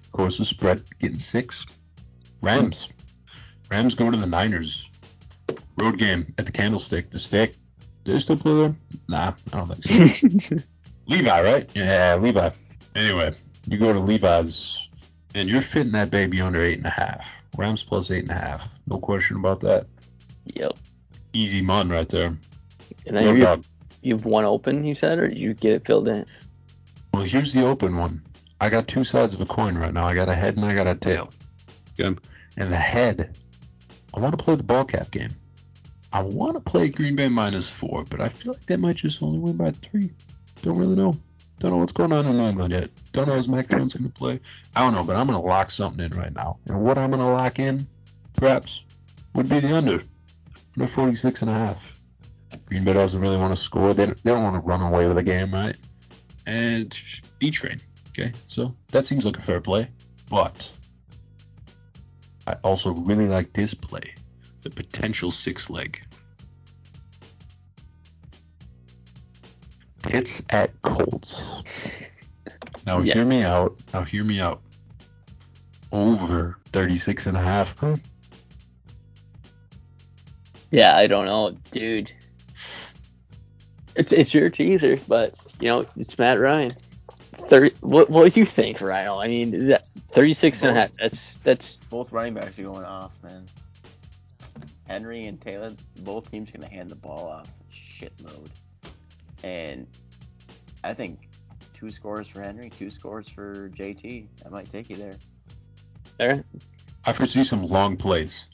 S2: Of course, the spread getting six. Rams. Rams going to the Niners. Road game at the Candlestick. The stick. Do they still play there? Nah, I don't think so. Levi, right? Yeah, Levi. Anyway, you go to Levi's and you're fitting that baby under eight and a half. Rams plus eight and a half. No question about that.
S1: Yep.
S2: Easy mon right there.
S1: And then
S2: No
S1: you
S2: doubt.
S1: you've one open, you said, or did you get it filled in?
S2: Well, here's the open one. I got two sides of a coin right now. I got a head and I got a tail. Okay. And the head, I want to play the ball cap game. I want to play Green Bay minus four, but I feel like they might just only win by three. Don't really know. Don't know what's going on in England yet. Don't know if Mac Jones going to play. I don't know, but I'm going to lock something in right now. And what I'm going to lock in, perhaps, would be the under. Under 46 and a half. Green Bay doesn't really want to score. They they don't want to run away with the game, right? And D train. Okay, so that seems like a fair play. But I also really like this play the potential six leg. Hits at Colts. Now
S1: Yeah.
S2: hear me out. Now hear me out. Over 36 and a half. Huh?
S1: Yeah, I don't know, dude. It's it's your teaser, but you know it's Matt Ryan. Thirty. What what do you think, Ryan? I mean, that 36 and a half. That's that's
S3: Both running backs are going off, man. Henry and Taylor, both teams gonna hand the ball off shit load. And I think two scores for Henry, two scores for JT. That might take you there.
S1: there.
S2: I foresee some long plays.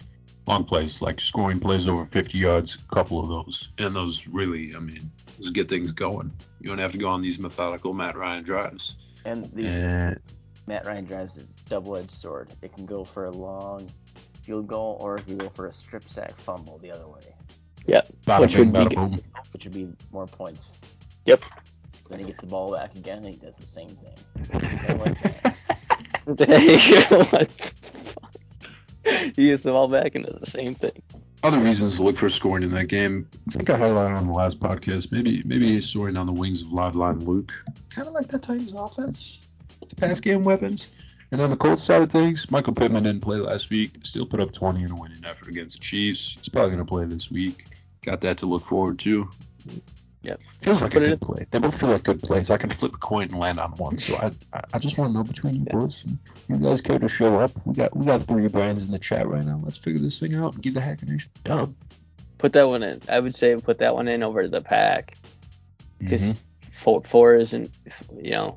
S2: Long plays, like scoring plays over 50 yards, a couple of those. And those really, I mean, those get things going. You don't have to go on these methodical Matt Ryan drives.
S3: And these
S2: And
S3: Matt Ryan drives is a double-edged sword. It can go for a long field goal, or it can go for a strip sack fumble the other way,
S2: bada
S1: Which
S2: bing,
S1: would be
S2: bada boom.
S3: which would be more points.
S1: Yep.
S3: Then he gets the ball back again, and he does the same thing. I like that.
S1: what the fuck? He gets the ball back and does the same thing.
S2: Other reasons to look for scoring in that game. I think I highlighted on the last podcast. Maybe maybe scoring on the wings of live line Luke. Kind of like that Titans offense. The pass game weapons. And on the Colts side of things, Michael Pittman didn't play last week. Still put up 20 in a winning effort against the Chiefs. He's probably going to play this week. Got that to look forward to.
S1: Yep.
S2: Feels like
S1: Put
S2: a
S1: it
S2: good play. They both feel like good plays. I can flip a coin and land on one. So I I, just want to know between you
S1: Yeah.
S2: boys. You guys care to show up? We got we got three brands in the chat right now. Let's figure this thing out and give the Hacker Nation dub.
S1: Put that one in. I would say put that one in over the pack because
S2: Mhm.
S1: four four isn't. You know,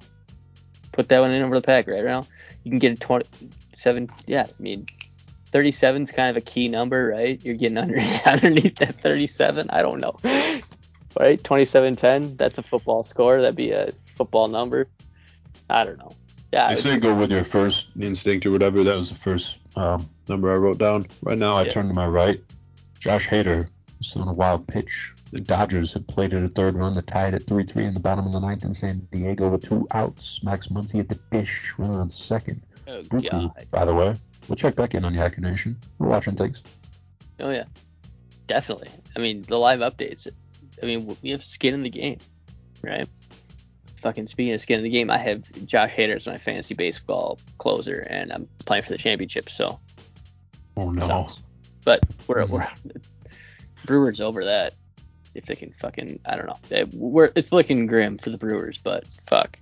S1: put that one in over the pack right now. You can get a 27. Yeah, I mean. 37 is kind of a key number, right? You're getting under underneath that 37. I don't know, right? 27-10. That's a football score. That'd be a football number. I don't know. Yeah, it's-
S2: say go with your first instinct or whatever. That was the first um, number I wrote down. Right now, I
S1: Yeah.
S2: turn to my right. Josh Hader is throwing a wild pitch. The Dodgers have played at a third run to tied at 3-3 in the bottom of the ninth in San Diego with two outs. Max Muncy at the dish, running on second.
S1: oh
S2: Buku,
S1: god.
S2: by the way. We'll check back in on Yacker Nation. We're watching things.
S1: Oh yeah, definitely. I mean, the live updates. I mean, we have skin in the game, right? Fucking speaking of skin in the game, I have Josh Hader as my fantasy baseball closer, and I'm playing for the championship. So,
S2: Oh no.
S1: but we're we're Brewers over that. If they can fucking, I don't know. They, we're it's looking grim for the Brewers, but fuck.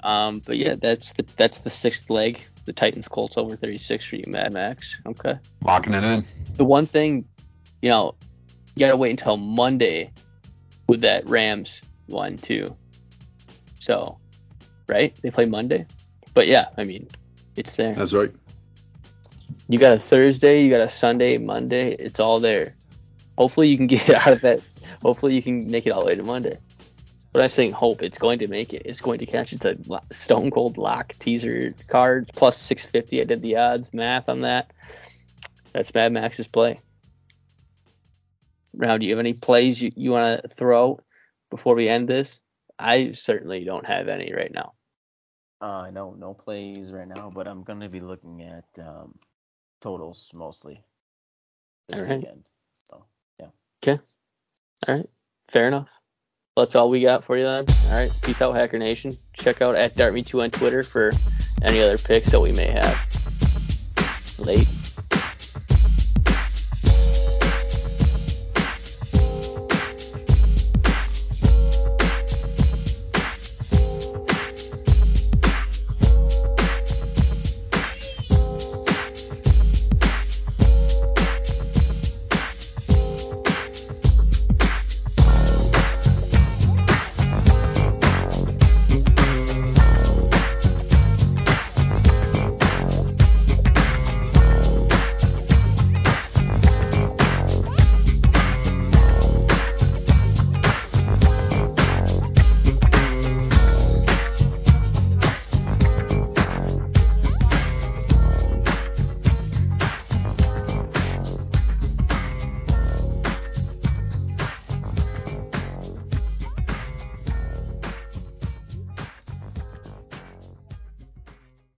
S1: Um, but yeah, that's the that's the sixth leg. The Titans Colts over 36 for you, Mad Max. Okay.
S2: Locking it in.
S1: The one thing you know, you gotta wait until Monday with that Rams one too. So, right? They play Monday, but yeah, I mean, it's there.
S4: That's right.
S1: You got a Thursday, you got a Sunday, Monday. It's all there. Hopefully you can get out of that. Hopefully you can make it all the way to Monday. But I'm saying hope it's going to make it. It's going to catch. It's a stone cold lock teaser card plus 650. I did the odds math on that. That's Mad Max's play. Now, do you have any plays you, you want to throw before we end this? I certainly don't have any right now.
S3: Uh, no, no plays right now, but I'm gonna be looking at um, totals mostly this
S1: All right.
S3: weekend.
S1: Okay. All right. Fair enough. That's all we got for you then. All right. Peace out, Hacker Nation. Check out at DartMe2 on Twitter for any other picks that we may have. Late.